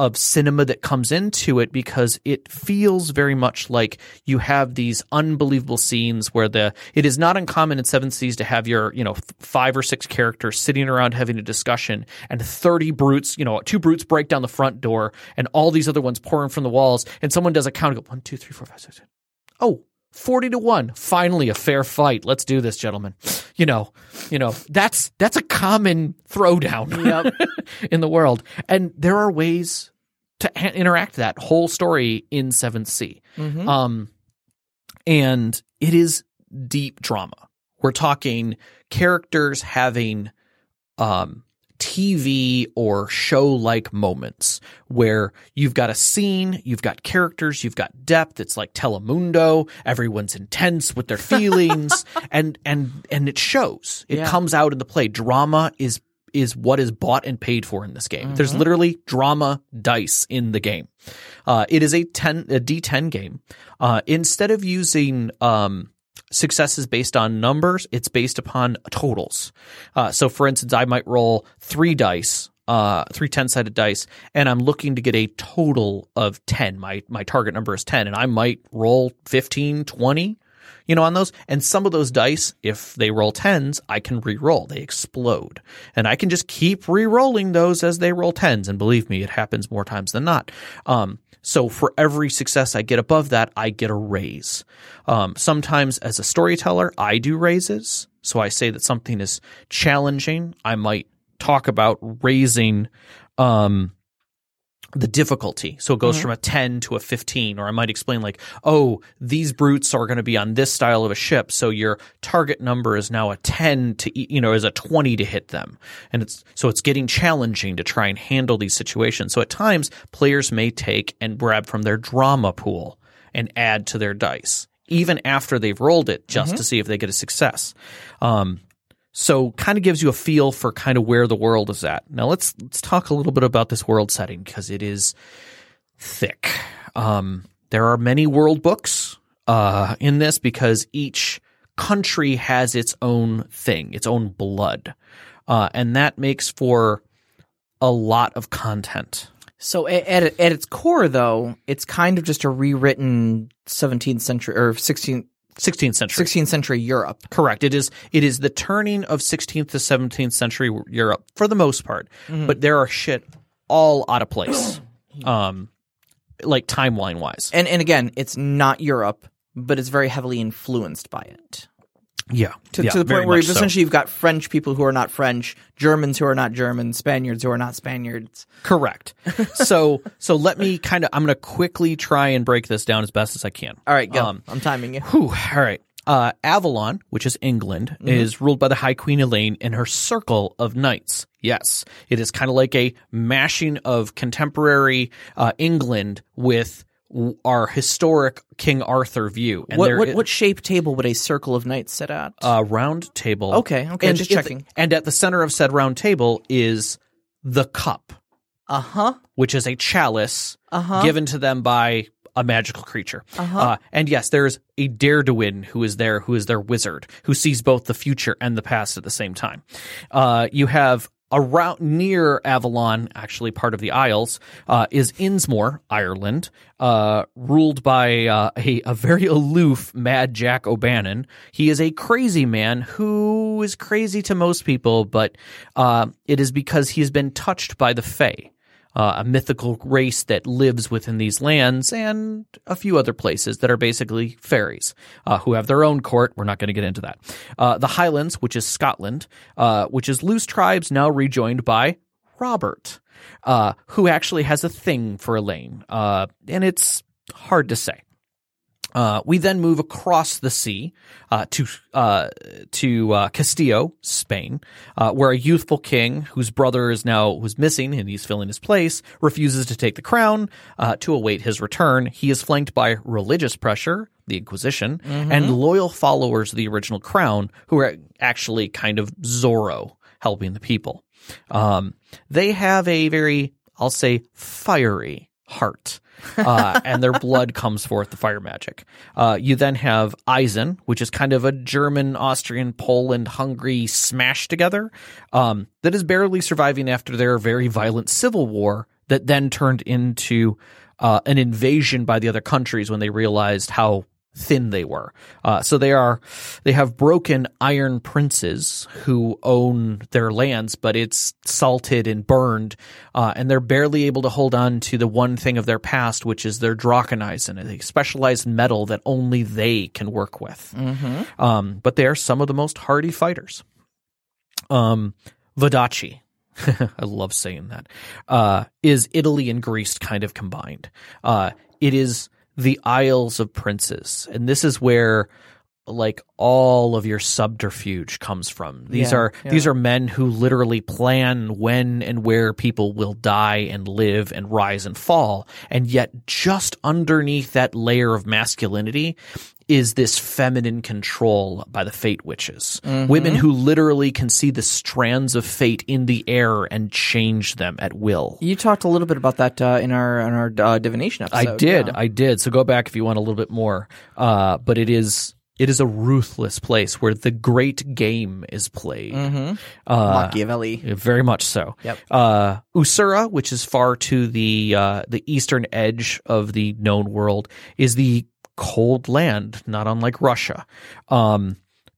of cinema that comes into it because it feels very much like you have these unbelievable scenes where the it is not uncommon in Seven Seas to have your you know five or six characters sitting around having a discussion and 30 brutes you know two brutes break down the front door and all these other ones pouring from the walls and someone does a count and go one two three four five six seven. Oh 40 to 1 finally a fair fight. Let's do this gentlemen. You know you know that's that's a common throwdown Yep. in the world. And there are ways to ha- interact that whole story in 7th sea Mhm. um and it is deep drama. We're talking characters having um TV or show like moments where you've got a scene, you've got characters, you've got depth. It's like Telemundo. Everyone's intense with their feelings and, and, and it shows. It Yeah. comes out in the play. Drama is, is what is bought and paid for in this game. There's literally drama dice in the game. Uh, it is a 10, a D10 game. Uh, instead of using, um, successes based on numbers, it's based upon totals. Uh, so, for instance, I might roll three dice, uh, three 10 sided dice, and I'm looking to get a total of 10. My, my target number is 10, and I might roll 15, 20, you know, on those. And some of those dice, if they roll 10s, I can re-roll. They explode. And I can just keep re-rolling those as they roll 10s. And believe me, it happens more times than not. Um, so for every success I get above that, I get a raise. Um, sometimes as a storyteller, I do raises. So I say that something is challenging. I might talk about raising, um, the difficulty. So it goes from a 10 to a 15, or I might explain like, oh, these brutes are going to be on this style of a ship. So your target number is now a 10 to, you know, is a 20 to hit them. And it's, so it's getting challenging to try and handle these situations. So at times players may take and grab from their drama pool and add to their dice, even after they've rolled it just to see if they get a success. Um, so kind of gives you a feel for kind of where the world is at. Now let's let's talk a little bit about this world setting because it is thick. Um, there are many world books uh, in this because each country has its own thing, its own blood, uh, and that makes for a lot of content. So at at its core, though, it's kind of just a rewritten 17th century or 16th 16th century. 16th century Europe. Correct. It is it is the turning of 16th to 17th century Europe for the most part, but there are shit all out of place. um like timeline wise. And and again, it's not Europe, but it's very heavily influenced by it. Yeah. To, yeah, to the point where so. essentially you've got French people who are not French, Germans who are not Germans, Spaniards who are not Spaniards. Correct. so so let me kind of I'm going to quickly try and break this down as best as I can. All right, go. Um, I'm timing you. Whew, all right. Uh, Avalon, which is England, is ruled by the High Queen Elaine and her circle of knights. Yes, it is kind of like a mashing of contemporary uh, England with our historic King Arthur view. And What, what what shape table would a circle of knights sit at? A round table? Okay, okay, and just checking. and at the center of said round table is the cup, uh huh. which is a chalice Uh-huh. given to them by a magical creature. Uh, and yes, there's a Derwyddon who is there, who is their wizard, who sees both the future and the past at the same time. Uh, you have around near Avalon, actually part of the Isles, uh, is Inismore, Ireland, uh, ruled by uh, a, a very aloof Mad Jack O'Bannon. He is a crazy man who is crazy to most people, but uh, it is because he's been touched by the Fae uh, a mythical race that lives within these lands and a few other places that are basically fairies uh, who have their own court. We're not going to get into that. Uh, the Highlands, which is Scotland, uh, which is loose tribes now rejoined by Robert, uh, who actually has a thing for Elaine, uh, and it's hard to say. Uh, we then move across the sea uh, to uh, to uh, Castille, Spain, uh, where a youthful king whose brother is now was missing and he's filling his place refuses to take the crown uh, to await his return. He is flanked by religious pressure, the Inquisition, and loyal followers of the original crown, who are actually kind of Zorro helping the people. Um, they have a very, I'll say, fiery heart. uh, and their blood comes forth, the fire magic. Uh, you then have Eisen, which is kind of a German, Austrian, Poland, Hungary smash together um, that is barely surviving after their very violent civil war that then turned into uh, an invasion by the other countries when they realized how thin they were. Uh, so they are, they have broken iron princes who own their lands, but it's salted and burned, uh, and they're barely able to hold on to the one thing of their past, which is their Dracheneisen, a specialized metal that only they can work with. Um, but they are some of the most hardy fighters. Um, Vodacce. I love saying that. Uh, is Italy and Greece kind of combined? Uh, it is the Isles of Princes, and this is where like all of your subterfuge comes from. These Yeah, are yeah. these are men who literally plan when and where people will die and live and rise and fall. And yet just underneath that layer of masculinity is this feminine control by the fate witches. Mm-hmm. Women who literally can see the strands of fate in the air and change them at will. You talked a little bit about that uh, in our in our uh, divination episode. I did, yeah. I did. So go back if you want a little bit more. Uh, but it is it is a ruthless place where the great game is played. Mm-hmm. Uh, Machiavelli. very much so. Yep. Uh, Ussura, which is far to the uh, the eastern edge of the known world, is the cold land, not unlike Russia. Um,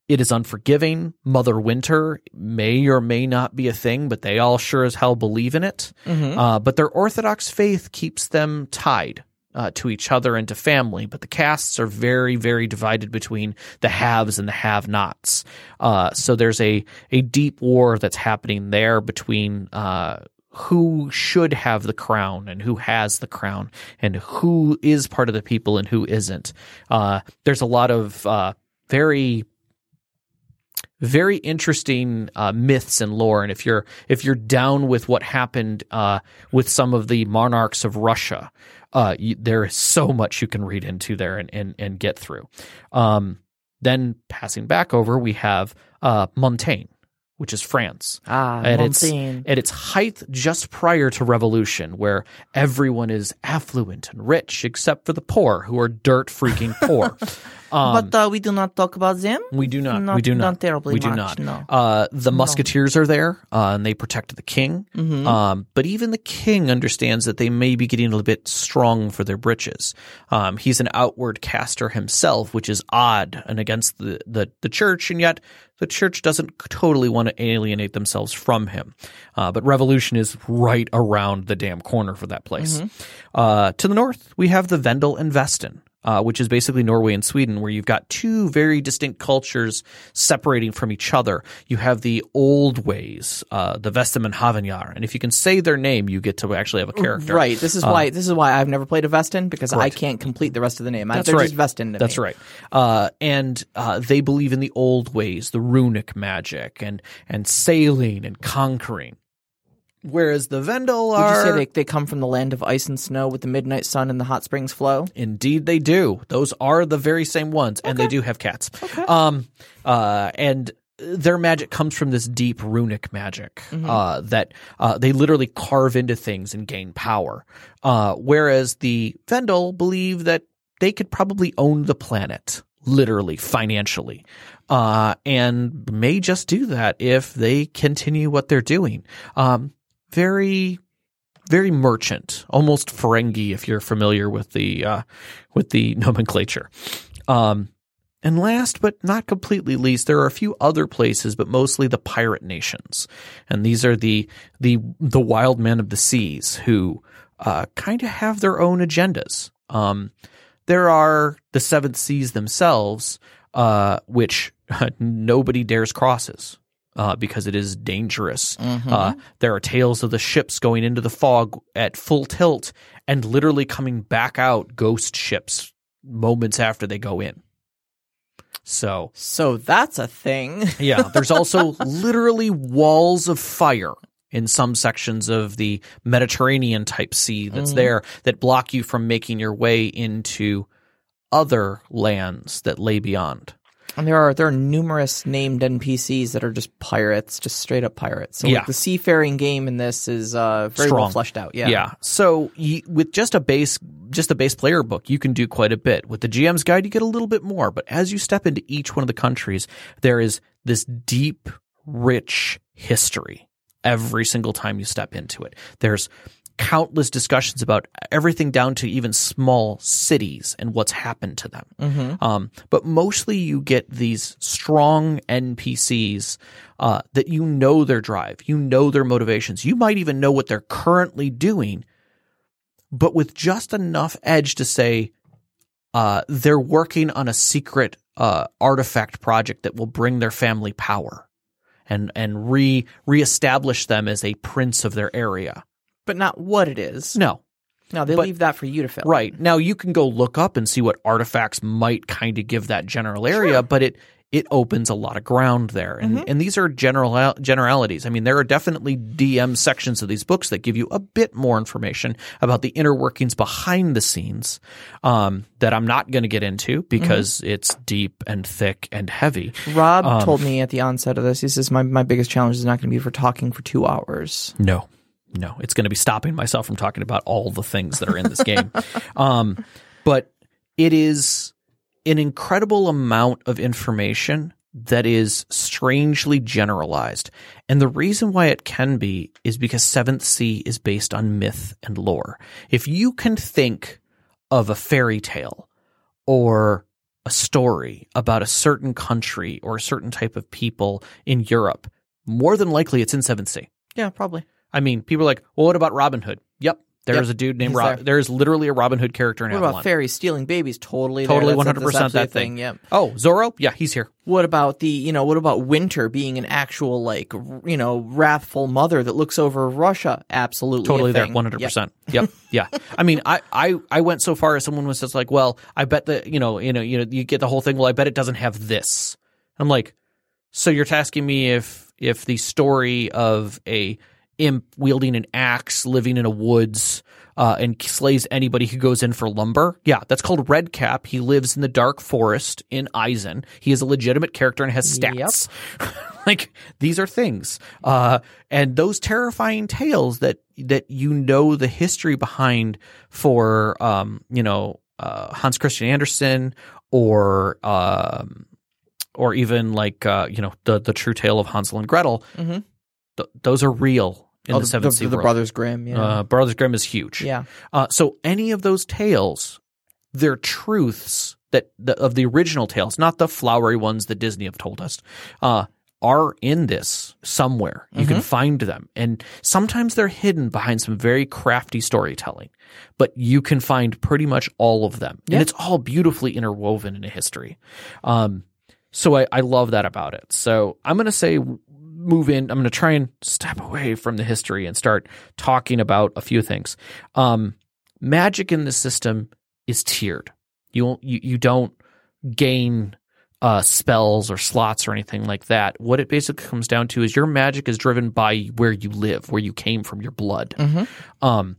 it is unforgiving. Mother Winter may or may not be a thing, but they all sure as hell believe in it. Mm-hmm. Uh, but their Orthodox faith keeps them tied. Uh, to each other and to family, but the castes are very, very divided between the haves and the have-nots. Uh, so there's a a deep war that's happening there between uh, who should have the crown and who has the crown, and who is part of the people and who isn't. Uh, there's a lot of uh, very very interesting uh, myths and lore. And if you're if you're down with what happened uh, with some of the monarchs of Russia, uh, you, there is so much you can read into there and and, and get through. Um, then passing back over, we have uh, Montaigne, which is France. Ah, at its at its height just prior to revolution where everyone is affluent and rich except for the poor who are dirt freaking poor. Um, but uh, we do not talk about them. we do not, not- we do not not. terribly we do much, not. no. uh, the musketeers are there uh, and they protect the king. Mm-hmm. um, but even the king understands that they may be getting a little bit strong for their britches. Um, he's an outward caster himself which is odd and against the, the, the church and yet the church doesn't totally want to alienate themselves from him. Uh, but revolution is right around the damn corner for that place. Mm-hmm. uh, to the north we have the vendel and Vesten uh, which is basically Norway and Sweden, where you've got two very distinct cultures separating from each other. You have the old ways, uh, the Vestenmannavnjar, and if you can say their name, you get to actually have a character. Right. This is why this is why I've never played a Vesten because I can't complete the rest of the name. That's They're right. just Vesten That's me. right. Uh, and uh, they believe in the old ways, the runic magic, and and sailing and conquering. Whereas the Vendel Would are you say they, they come from the land of ice and snow with the midnight sun and the hot springs flow? Indeed, they do. Those are the very same ones, and they do have cats. Okay. Um, uh, and their magic comes from this deep runic magic uh, that uh, they literally carve into things and gain power. Uh, whereas the Vendel believe that they could probably own the planet, literally financially, uh, and may just do that if they continue what they're doing. Um, very very merchant, almost Ferengi if you're familiar with the uh, with the nomenclature. Um, and last but not completely least, there are a few other places, but mostly the pirate nations, and these are the the the wild men of the seas who uh, kind of have their own agendas. Um, there are the seventh seas themselves, uh, which nobody dares crosses uh, because it is dangerous. Uh, there are tales of the ships going into the fog at full tilt and literally coming back out ghost ships moments after they go in. So, So that's a thing. yeah, there's also literally walls of fire in some sections of the Mediterranean type sea that's there that block you from making your way into other lands that lay beyond. And there are there are numerous named NPCs that are just pirates, just straight up pirates. So like, the seafaring game in this is uh, very well fleshed out. Yeah. Yeah. So you, with just a base, just a base player book, you can do quite a bit. With the GM's guide, you get a little bit more. But as you step into each one of the countries, there is this deep, rich history every single time you step into it. There's countless discussions about everything down to even small cities and what's happened to them. Um, but mostly you get these strong NPCs uh, that you know their drive, you know their motivations, you might even know what they're currently doing, but with just enough edge to say uh, they're working on a secret uh, artifact project that will bring their family power and and re reestablish them as a prince of their area. But not what it is. No. No, they But- leave that for you to fill. Right. Now you can go look up and see what artifacts might kind of give that general area, but it it opens a lot of ground there. And Mm-hmm. and these are general generalities. I mean, there are definitely DM sections of these books that give you a bit more information about the inner workings behind the scenes um, that I'm not going to get into because Mm-hmm. it's deep and thick and heavy. Rob Um, told me at the onset of this, he says, my, my biggest challenge is not going to be for talking for two hours. No, no, it's going to be stopping myself from talking about all the things that are in this game. Um, but it is an incredible amount of information that is strangely generalized. And the reason why it can be is because Seventh Sea is based on myth and lore. If you can think of a fairy tale or a story about a certain country or a certain type of people in Europe, more than likely it's in Seventh Sea. Yeah, probably. I mean, people are like, well, what about Robin Hood? Yep. There's Yep, a dude named he's Rob. there. There's literally a Robin Hood character in What Avalon. What about fairies stealing babies? Totally. Totally 100% that absolutely a thing. Yep. Oh, Zorro? Yeah, he's here. What about the, you know, what about winter being an actual, like, you know, wrathful mother that looks over Russia? Absolutely. Totally there, One hundred percent. Yep, yeah. I mean, I, I, I went so far as someone was just like, well, I bet that you know, you know, you know, you get the whole thing. Well, I bet it doesn't have this. I'm like, so you're asking me if if the story of a imp wielding an axe, living in a woods, uh, and slays anybody who goes in for lumber. Yeah, that's called Redcap. He lives in the dark forest in Eisen. He is a legitimate character and has stats. like these are things, uh, and those terrifying tales that that you know the history behind for, um, you know, uh, Hans Christian Andersen or. Um, or even like uh, you know the the true tale of Hansel and Gretel, Mhm. th- those are real in Oh, the Seventh Sea the, the. Brothers Grimm. Yeah. Uh, Brothers Grimm is huge. yeah. Uh, so any of those tales, they're truths that the, of the original tales, not the flowery ones that Disney have told us, uh, are in this somewhere. You Mm-hmm. can find them, and sometimes they're hidden behind some very crafty storytelling. But you can find pretty much all of them, Yeah. and it's all beautifully interwoven in a history. Um, so I, I love that about it. So I'm going to say move in. I'm going to try and step away from the history and start talking about a few things. Um, magic in the system is tiered. You you you don't gain uh, spells or slots or anything like that. What it basically comes down to is your magic is driven by where you live, where you came from, your blood. Mhm. Um,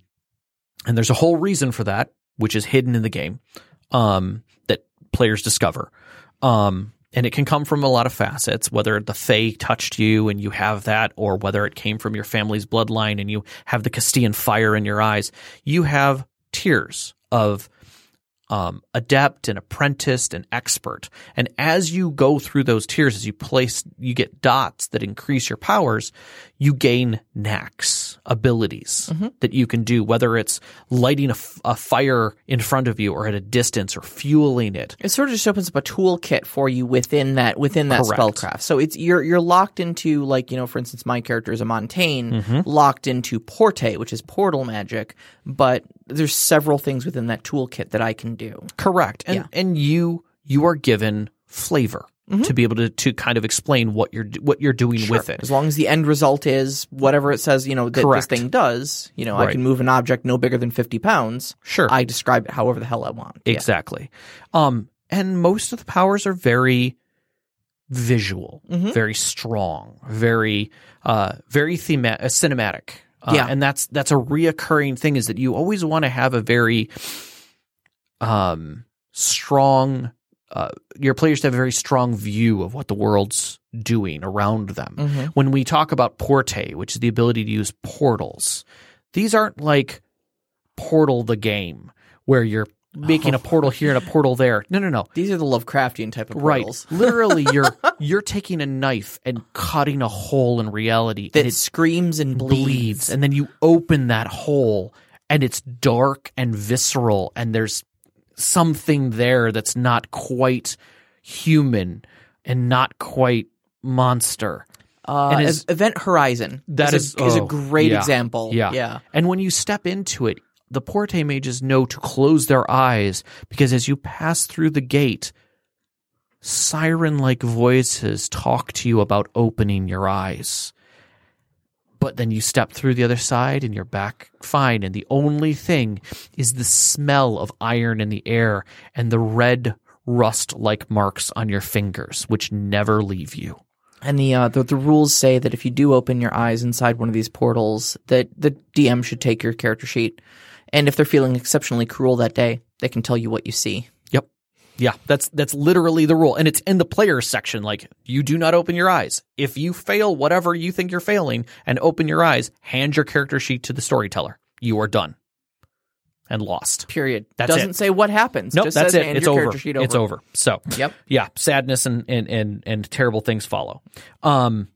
and there's a whole reason for that, which is hidden in the game, um, that players discover. Um, and it can come from a lot of facets, whether the Fae touched you and you have that, or whether it came from your family's bloodline and you have the Castilian fire in your eyes. You have tiers of um, adept and apprentice and expert. And as you go through those tiers, as you place, you get dots that increase your powers, you gain knacks, abilities that you can do, whether it's lighting a, f- a fire in front of you or at a distance or fueling it. It sort of just opens up a toolkit for you within that within that Correct. spellcraft. So it's you're you're locked into like you know, for instance, my character is a Montaigne, Mm-hmm. locked into Porte, which is portal magic. But there's several things within that toolkit that I can do. Correct. And Yeah. and you you are given flavor to be able to, to kind of explain what you're what you're doing with it. As long as the end result is whatever it says, you know, that Correct. this thing does, you know, I can move an object no bigger than 50 pounds. Sure. I describe it however the hell I want. Yeah. Exactly. Um, and most of the powers are very visual, Mhm. very strong, very, uh, very thema- uh, cinematic. Uh, Yeah. and that's that's a reoccurring thing is that you always want to have a very, um, strong. Uh, your players to have a very strong view of what the world's doing around them. Mhm. When we talk about Porte, which is the ability to use portals, these aren't like Portal the game where you're making a portal here and a portal there. No, no, no. These are the Lovecraftian type of Right. portals. Literally you're you're taking a knife and cutting a hole in reality That and it screams and bleeds. bleeds and then you open that hole and it's dark and visceral and there's something there that's not quite human and not quite monster. Uh, And is- Event Horizon. That is, is- a, is a oh, great yeah, example. Yeah. Yeah. And when you step into it, the Porte mages know to close their eyes because as you pass through the gate, siren like voices talk to you about opening your eyes. but then you step through the other side and you're back fine. And the only thing is the smell of iron in the air and the red rust like marks on your fingers, which never leave you. And the, uh, the the rules say that if you do open your eyes inside one of these portals, that the DM should take your character sheet, and if they're feeling exceptionally cruel that day, they can tell you what you see. Yep. Yeah, that's that's literally the rule, and it's in the players section. Like you do not open your eyes. If you fail whatever you think you're failing and open your eyes, hand your character sheet to the storyteller. You are done and lost. Period. That Doesn't it. say what happens. Nope, that's says it. It's your over. character sheet It's over. So, Yep. yeah, sadness and, and and and terrible things follow. Um,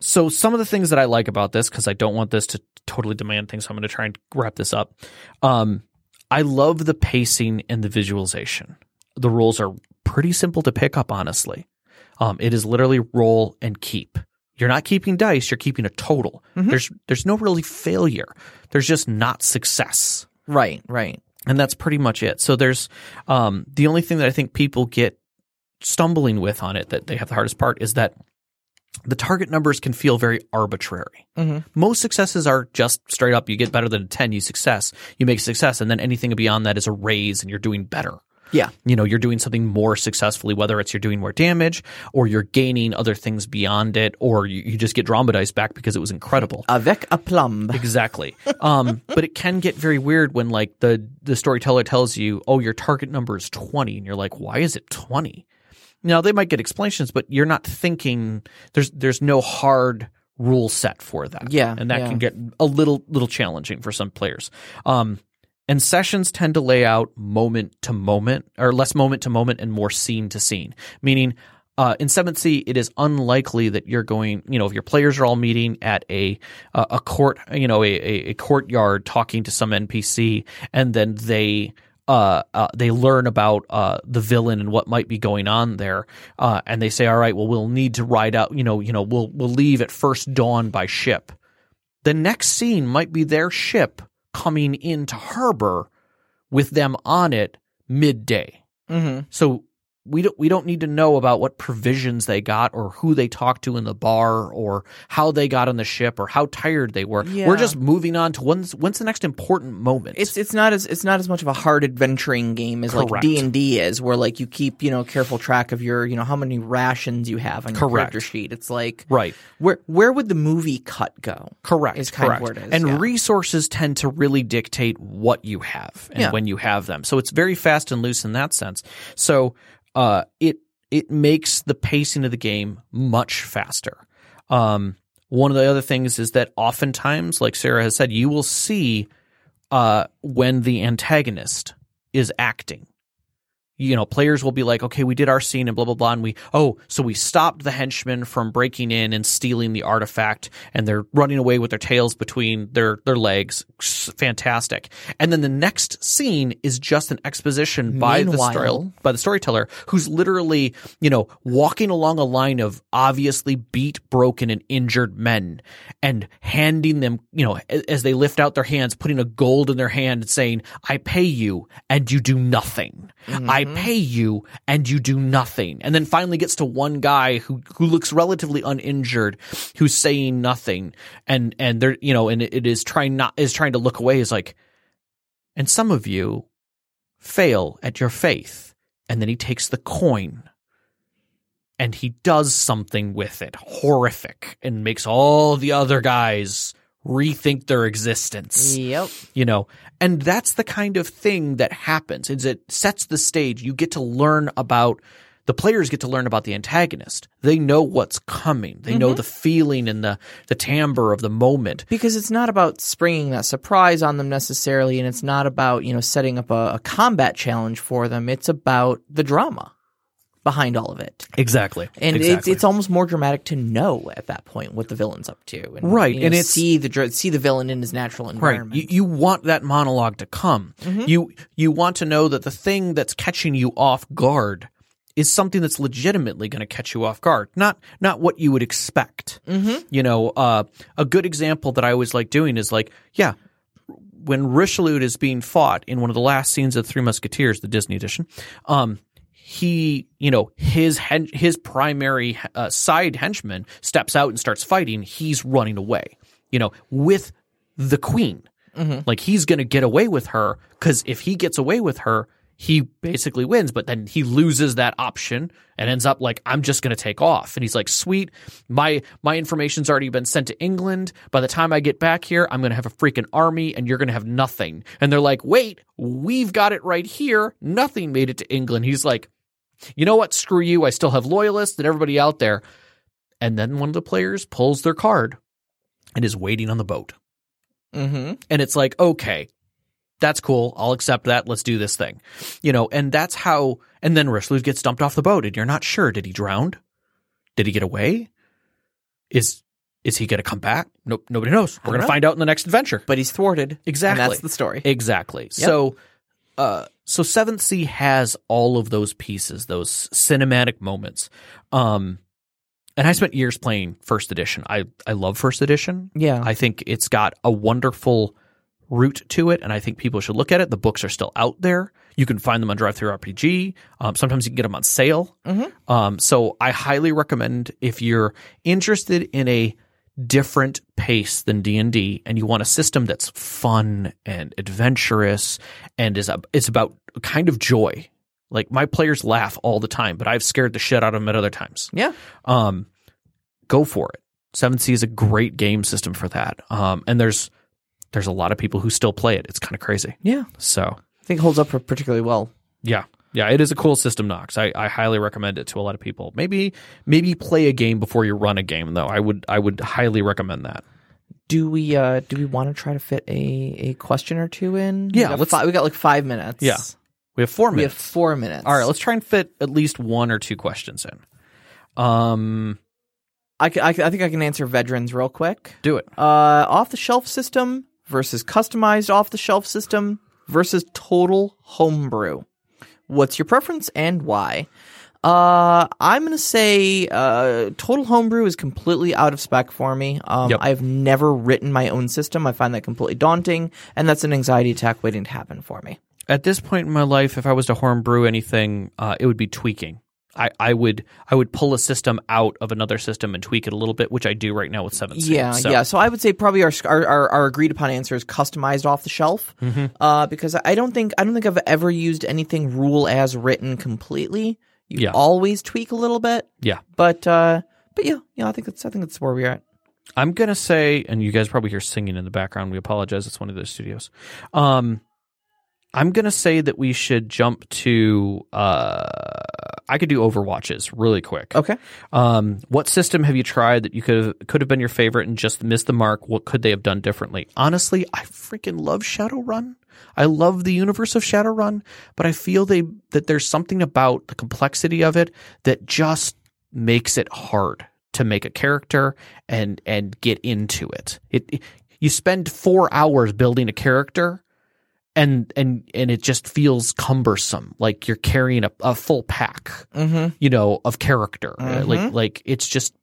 so some of the things that I like about this, because I don't want this to totally demand things, so I'm going to try and wrap this up. Um, I love the pacing and the visualization. The rules are pretty simple to pick up, honestly. Um, it is literally roll and keep. You're not keeping dice; you're keeping a total. There's there's no really failure. There's just not success Right. Right. and that's pretty much it. So there's um, the only thing that I think people get stumbling with on it that they have the hardest part is that the target numbers can feel very arbitrary. Most successes are just straight up. You get better than a ten, you success, you make success, and then anything beyond that is a raise, and you're doing better. Yeah. You know, you're doing something more successfully, whether it's you're doing more damage or you're gaining other things beyond it, or you, you just get drama dice back because it was incredible. Avec a plumb. Exactly. Um, but it can get very weird when like the the storyteller tells you, "Oh, your target number is 20." And you're like, "Why is it 20?" Now, they might get explanations, but you're not thinking there's there's no hard rule set for that. Yeah, And that yeah. can get a little little challenging for some players. Um and sessions tend to lay out moment to moment, or less moment to moment and more scene to scene. Meaning, uh, in Seventh Sea, it is unlikely that you're going. You know, if your players are all meeting at a a, a court, you know, a, a, a courtyard talking to some NPC, and then they uh, uh, they learn about uh, the villain and what might be going on there, uh, and they say, "All right, well, we'll need to ride out. You know, you know, we'll we'll leave at first dawn by ship." The next scene might be their ship coming into harbor with them on it midday. Mm-hmm. So we don't we don't need to know about what provisions they got or who they talked to in the bar or how they got on the ship or how tired they were. Yeah. We're just moving on to when's when's the next important moment. It's it's not as it's not as much of a hard adventuring game as like D and D is, where like you keep you know careful track of your you know how many rations you have on your Correct. character sheet. It's like right. where where would the movie cut go? Correct. Is kind correct. of where it is, and yeah. resources tend to really dictate what you have and Yeah. when you have them. So it's very fast and loose in that sense. So uh, it it makes the pacing of the game much faster. Um, one of the other things is that oftentimes, like Sarah has said, you will see uh, when the antagonist is acting. You know, players will be like, okay, we did our scene and blah, blah, blah. And we, oh, so we stopped the henchmen from breaking in and stealing the artifact and they're running away with their tails between their, their legs. Fantastic. And then the next scene is just an exposition by the story, by the storyteller who's literally, you know, walking along a line of obviously beat, broken, and injured men and handing them, you know, as they lift out their hands, putting a gold in their hand and saying, I pay you and you do nothing. I mm-hmm. Mm-hmm. pay you and you do nothing. And then finally gets to one guy who, who looks relatively uninjured, who's saying nothing. And, and they're, you know, and it, it is trying not, is trying to look away is like, and some of you fail at your faith. And then he takes the coin and he does something with it horrific and makes all the other guys rethink their existence. Yep. you know and that's the kind of thing that happens. Is it sets the stage. You get to learn about the players get to learn about the antagonist. They know what's coming. They know mm-hmm. the feeling and the the timbre of the moment. Because it's not about springing that surprise on them necessarily, and it's not about you know setting up a, a combat challenge for them. It's about the drama behind all of it. exactly And it's exactly. it's almost more dramatic to know at that point what the villain's up to, and, Right, you know, and it's- see the see the villain in his natural Right. environment. You, you want that monologue to come. You you want to know that the thing that's catching you off guard is something that's legitimately going to catch you off guard, not not what you would expect. Mm-hmm. You know, uh, a good example that I always like doing is like, yeah, when Richelieu is being fought in one of the last scenes of Three Musketeers, the Disney edition, um, he, you know, his hen- his primary uh, side henchman steps out and starts fighting, he's running away. You know, with the queen. Like he's going to get away with her because if he gets away with her, he basically wins. But then he loses that option and ends up like, I'm just going to take off. And he's like, sweet, my my information's already been sent to England. By the time I get back here, I'm going to have a freaking army, and you're going to have nothing. And they're like, wait, we've got it right here. Nothing made it to England. He's like, you know what? Screw you. I still have loyalists and everybody out there. And then one of the players pulls their card and is waiting on the boat. Mm-hmm. And it's like, okay, that's cool. I'll accept that. Let's do this thing. You know, and that's how, and then Richelieu gets dumped off the boat and you're not sure. Did he drown? Did he get away? Is, is he going to come back? Nope. Nobody knows. We're going to find out in the next adventure. But he's thwarted. Exactly. And that's the story. Exactly. So, uh, so Seventh Sea has all of those pieces, those cinematic moments. Um, and I spent years playing First Edition. I I love First Edition. Yeah. I think it's got a wonderful root to it, and I think people should look at it. The books are still out there. You can find them on DriveThruRPG. Um, sometimes you can get them on sale. Um, so I highly recommend if you're interested in a different pace than D&D and you want a system that's fun and adventurous and is a, it's about kind of joy. Like my players laugh all the time, but I've scared the shit out of them at other times. yeah. Um, go for it. 7C is a great game system for that. Um, and there's there's a lot of people who still play it. It's kind of crazy. Yeah. So I think it holds up particularly well. yeah, yeah, it is a cool system, Knox. I, I highly recommend it to a lot of people. Maybe maybe play a game before you run a game, though. I would I would highly recommend that. Do we uh do we want to try to fit a a question or two in? Yeah, we got, let's- fi- we got like five minutes. Yeah. We have four minutes. we have four minutes. All right, let's try and fit at least one or two questions in. Um, I, ca- I, ca- I think I can answer veterans real quick. do it. Uh, off the shelf system versus customized off the shelf system versus total homebrew. What's your preference and why? Uh, I'm gonna say uh, total homebrew is completely out of spec for me. Um, Yep. I've never written my own system. I find that completely daunting, and that's an anxiety attack waiting to happen for me. At this point in my life, if I was to homebrew anything, uh, it would be tweaking. I, I would I would pull a system out of another system and tweak it a little bit, which I do right now with Seven Yeah, So- yeah. So I would say probably our our, our, agreed upon answer is customized off the shelf, Mm-hmm. uh, because I don't think I don't think I've ever used anything rule as written completely. You Yeah. always tweak a little bit, Yeah. but uh, but yeah, yeah. I think that's I think that's where we're at. I'm gonna say, and you guys probably hear singing in the background. We apologize. It's one of those studios. Um, I'm gonna say that we should jump to. Uh, I could do Overwatches really quick. Okay. Um, what system have you tried that you could have, could have been your favorite and just missed the mark? What could they have done differently? Honestly, I freaking love Shadowrun. I love the universe of Shadowrun, but I feel they that there's something about the complexity of it that just makes it hard to make a character and and get into it. It you spend 4 hours building a character and and and it just feels cumbersome like you're carrying a, a full pack Mm-hmm. you know of character. Uh, like like it's just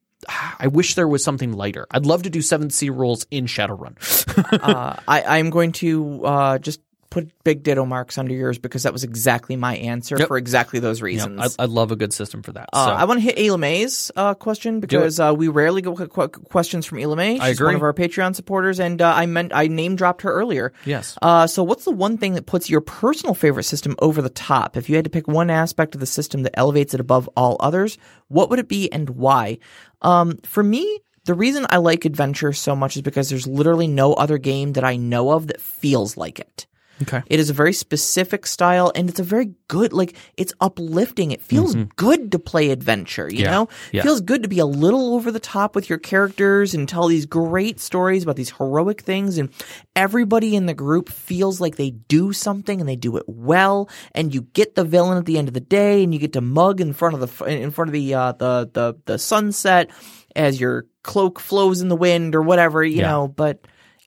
i wish there was something lighter. I'd love to do seven c rules in shadowrun. Uh, I I'm going to uh, just put big ditto marks under yours because that was exactly my answer Yep. for exactly those reasons. know, I, I love a good system for that Uh, I want to hit Ayla May's uh, question because uh, we rarely get qu- qu- questions from Ayla May. She's I agree. one of our Patreon supporters, and uh, I meant I name dropped her earlier. yes Uh, so, what's the one thing that puts your personal favorite system over the top? If you had to pick one aspect of the system that elevates it above all others, what would it be and why? Um, for me, the reason I like adventure so much is because there's literally no other game that I know of that feels like it. Okay It is a very specific style and it's a very good, like, it's uplifting. It feels good to play adventure, you Mm-hmm. Yeah. know? Yeah. It feels good to be a little over the top with your characters and tell these great stories about these heroic things. And everybody in the group feels like they do something and they do it well. And you get the villain at the end of the day and you get to mug in front of the, in front of the, uh, the, the, the sunset as your cloak flows in the wind or whatever, you Yeah. know, but.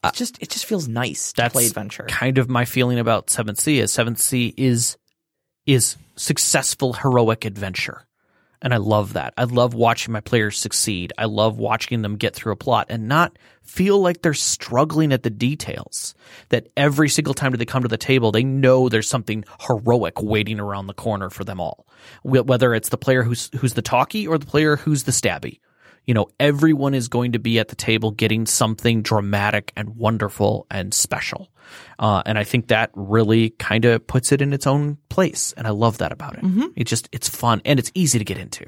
Uh, it just it just feels nice to that's play adventure. kind of my feeling about seventh sea is seventh sea is is successful heroic adventure And I love that. I love watching my players succeed. I love watching them get through a plot and not feel like they're struggling at the details. That every single time that they come to the table, they know there's something heroic waiting around the corner for them all. Whether it's the player who's who's the talkie or the player who's the stabby. You know, everyone is going to be at the table getting something dramatic and wonderful and special. Uh, and I think that really kind of puts it in its own place. And I love that about it. It just, it's fun and it's easy to get into.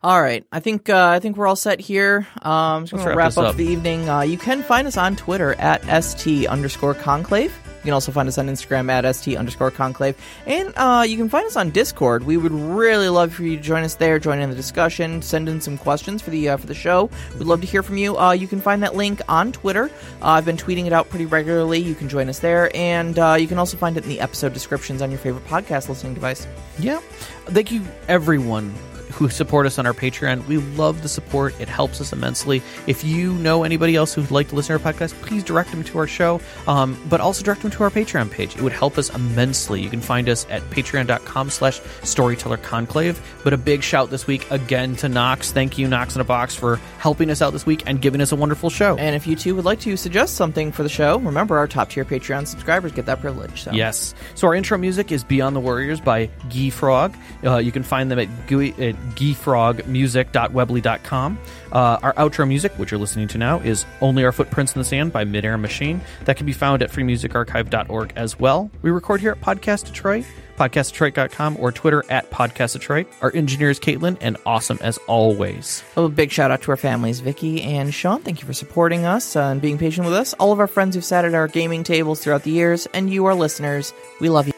All right, I think uh, I think we're all set here. Um, just Let's gonna wrap wrap up, up. the evening. Uh, you can find us on Twitter at st underscore conclave. You can also find us on Instagram at st underscore conclave, and uh, you can find us on Discord. We would really love for you to join us there, join in the discussion, send in some questions for the uh, for the show. We'd love to hear from you. Uh, you can find that link on Twitter. Uh, I've been tweeting it out pretty regularly. You can join us there, and uh, you can also find it in the episode descriptions on your favorite podcast listening device. Yeah. Thank you, everyone who support us on our Patreon. We love the support. It helps us immensely. If you know anybody else who'd like to listen to our podcast, please direct them to our show, um, but also direct them to our Patreon page. It would help us immensely. You can find us at patreon.com slash storyteller conclave. But a big shout this week again to Knox. Thank you, Knox in a Box, for helping us out this week and giving us a wonderful show. And if you too would like to suggest something for the show, remember our top tier Patreon subscribers get that privilege. So. Yes. So our intro music is Beyond the Warriors by Gee Frog. Uh, you can find them at, GUI, at guyfrogmusic.weebly.com. Uh, our outro music, which you're listening to now, is Only Our Footprints in the Sand by Midair Machine. That can be found at freemusicarchive.org as well. We record here at Podcast Detroit, podcastdetroit.com, or Twitter at Podcast Detroit. Our engineer is Caitlin, and awesome as always. A big shout out to our families, Vicky and Sean. Thank you for supporting us uh, and being patient with us. All of our friends who've sat at our gaming tables throughout the years, and you, our listeners, we love you.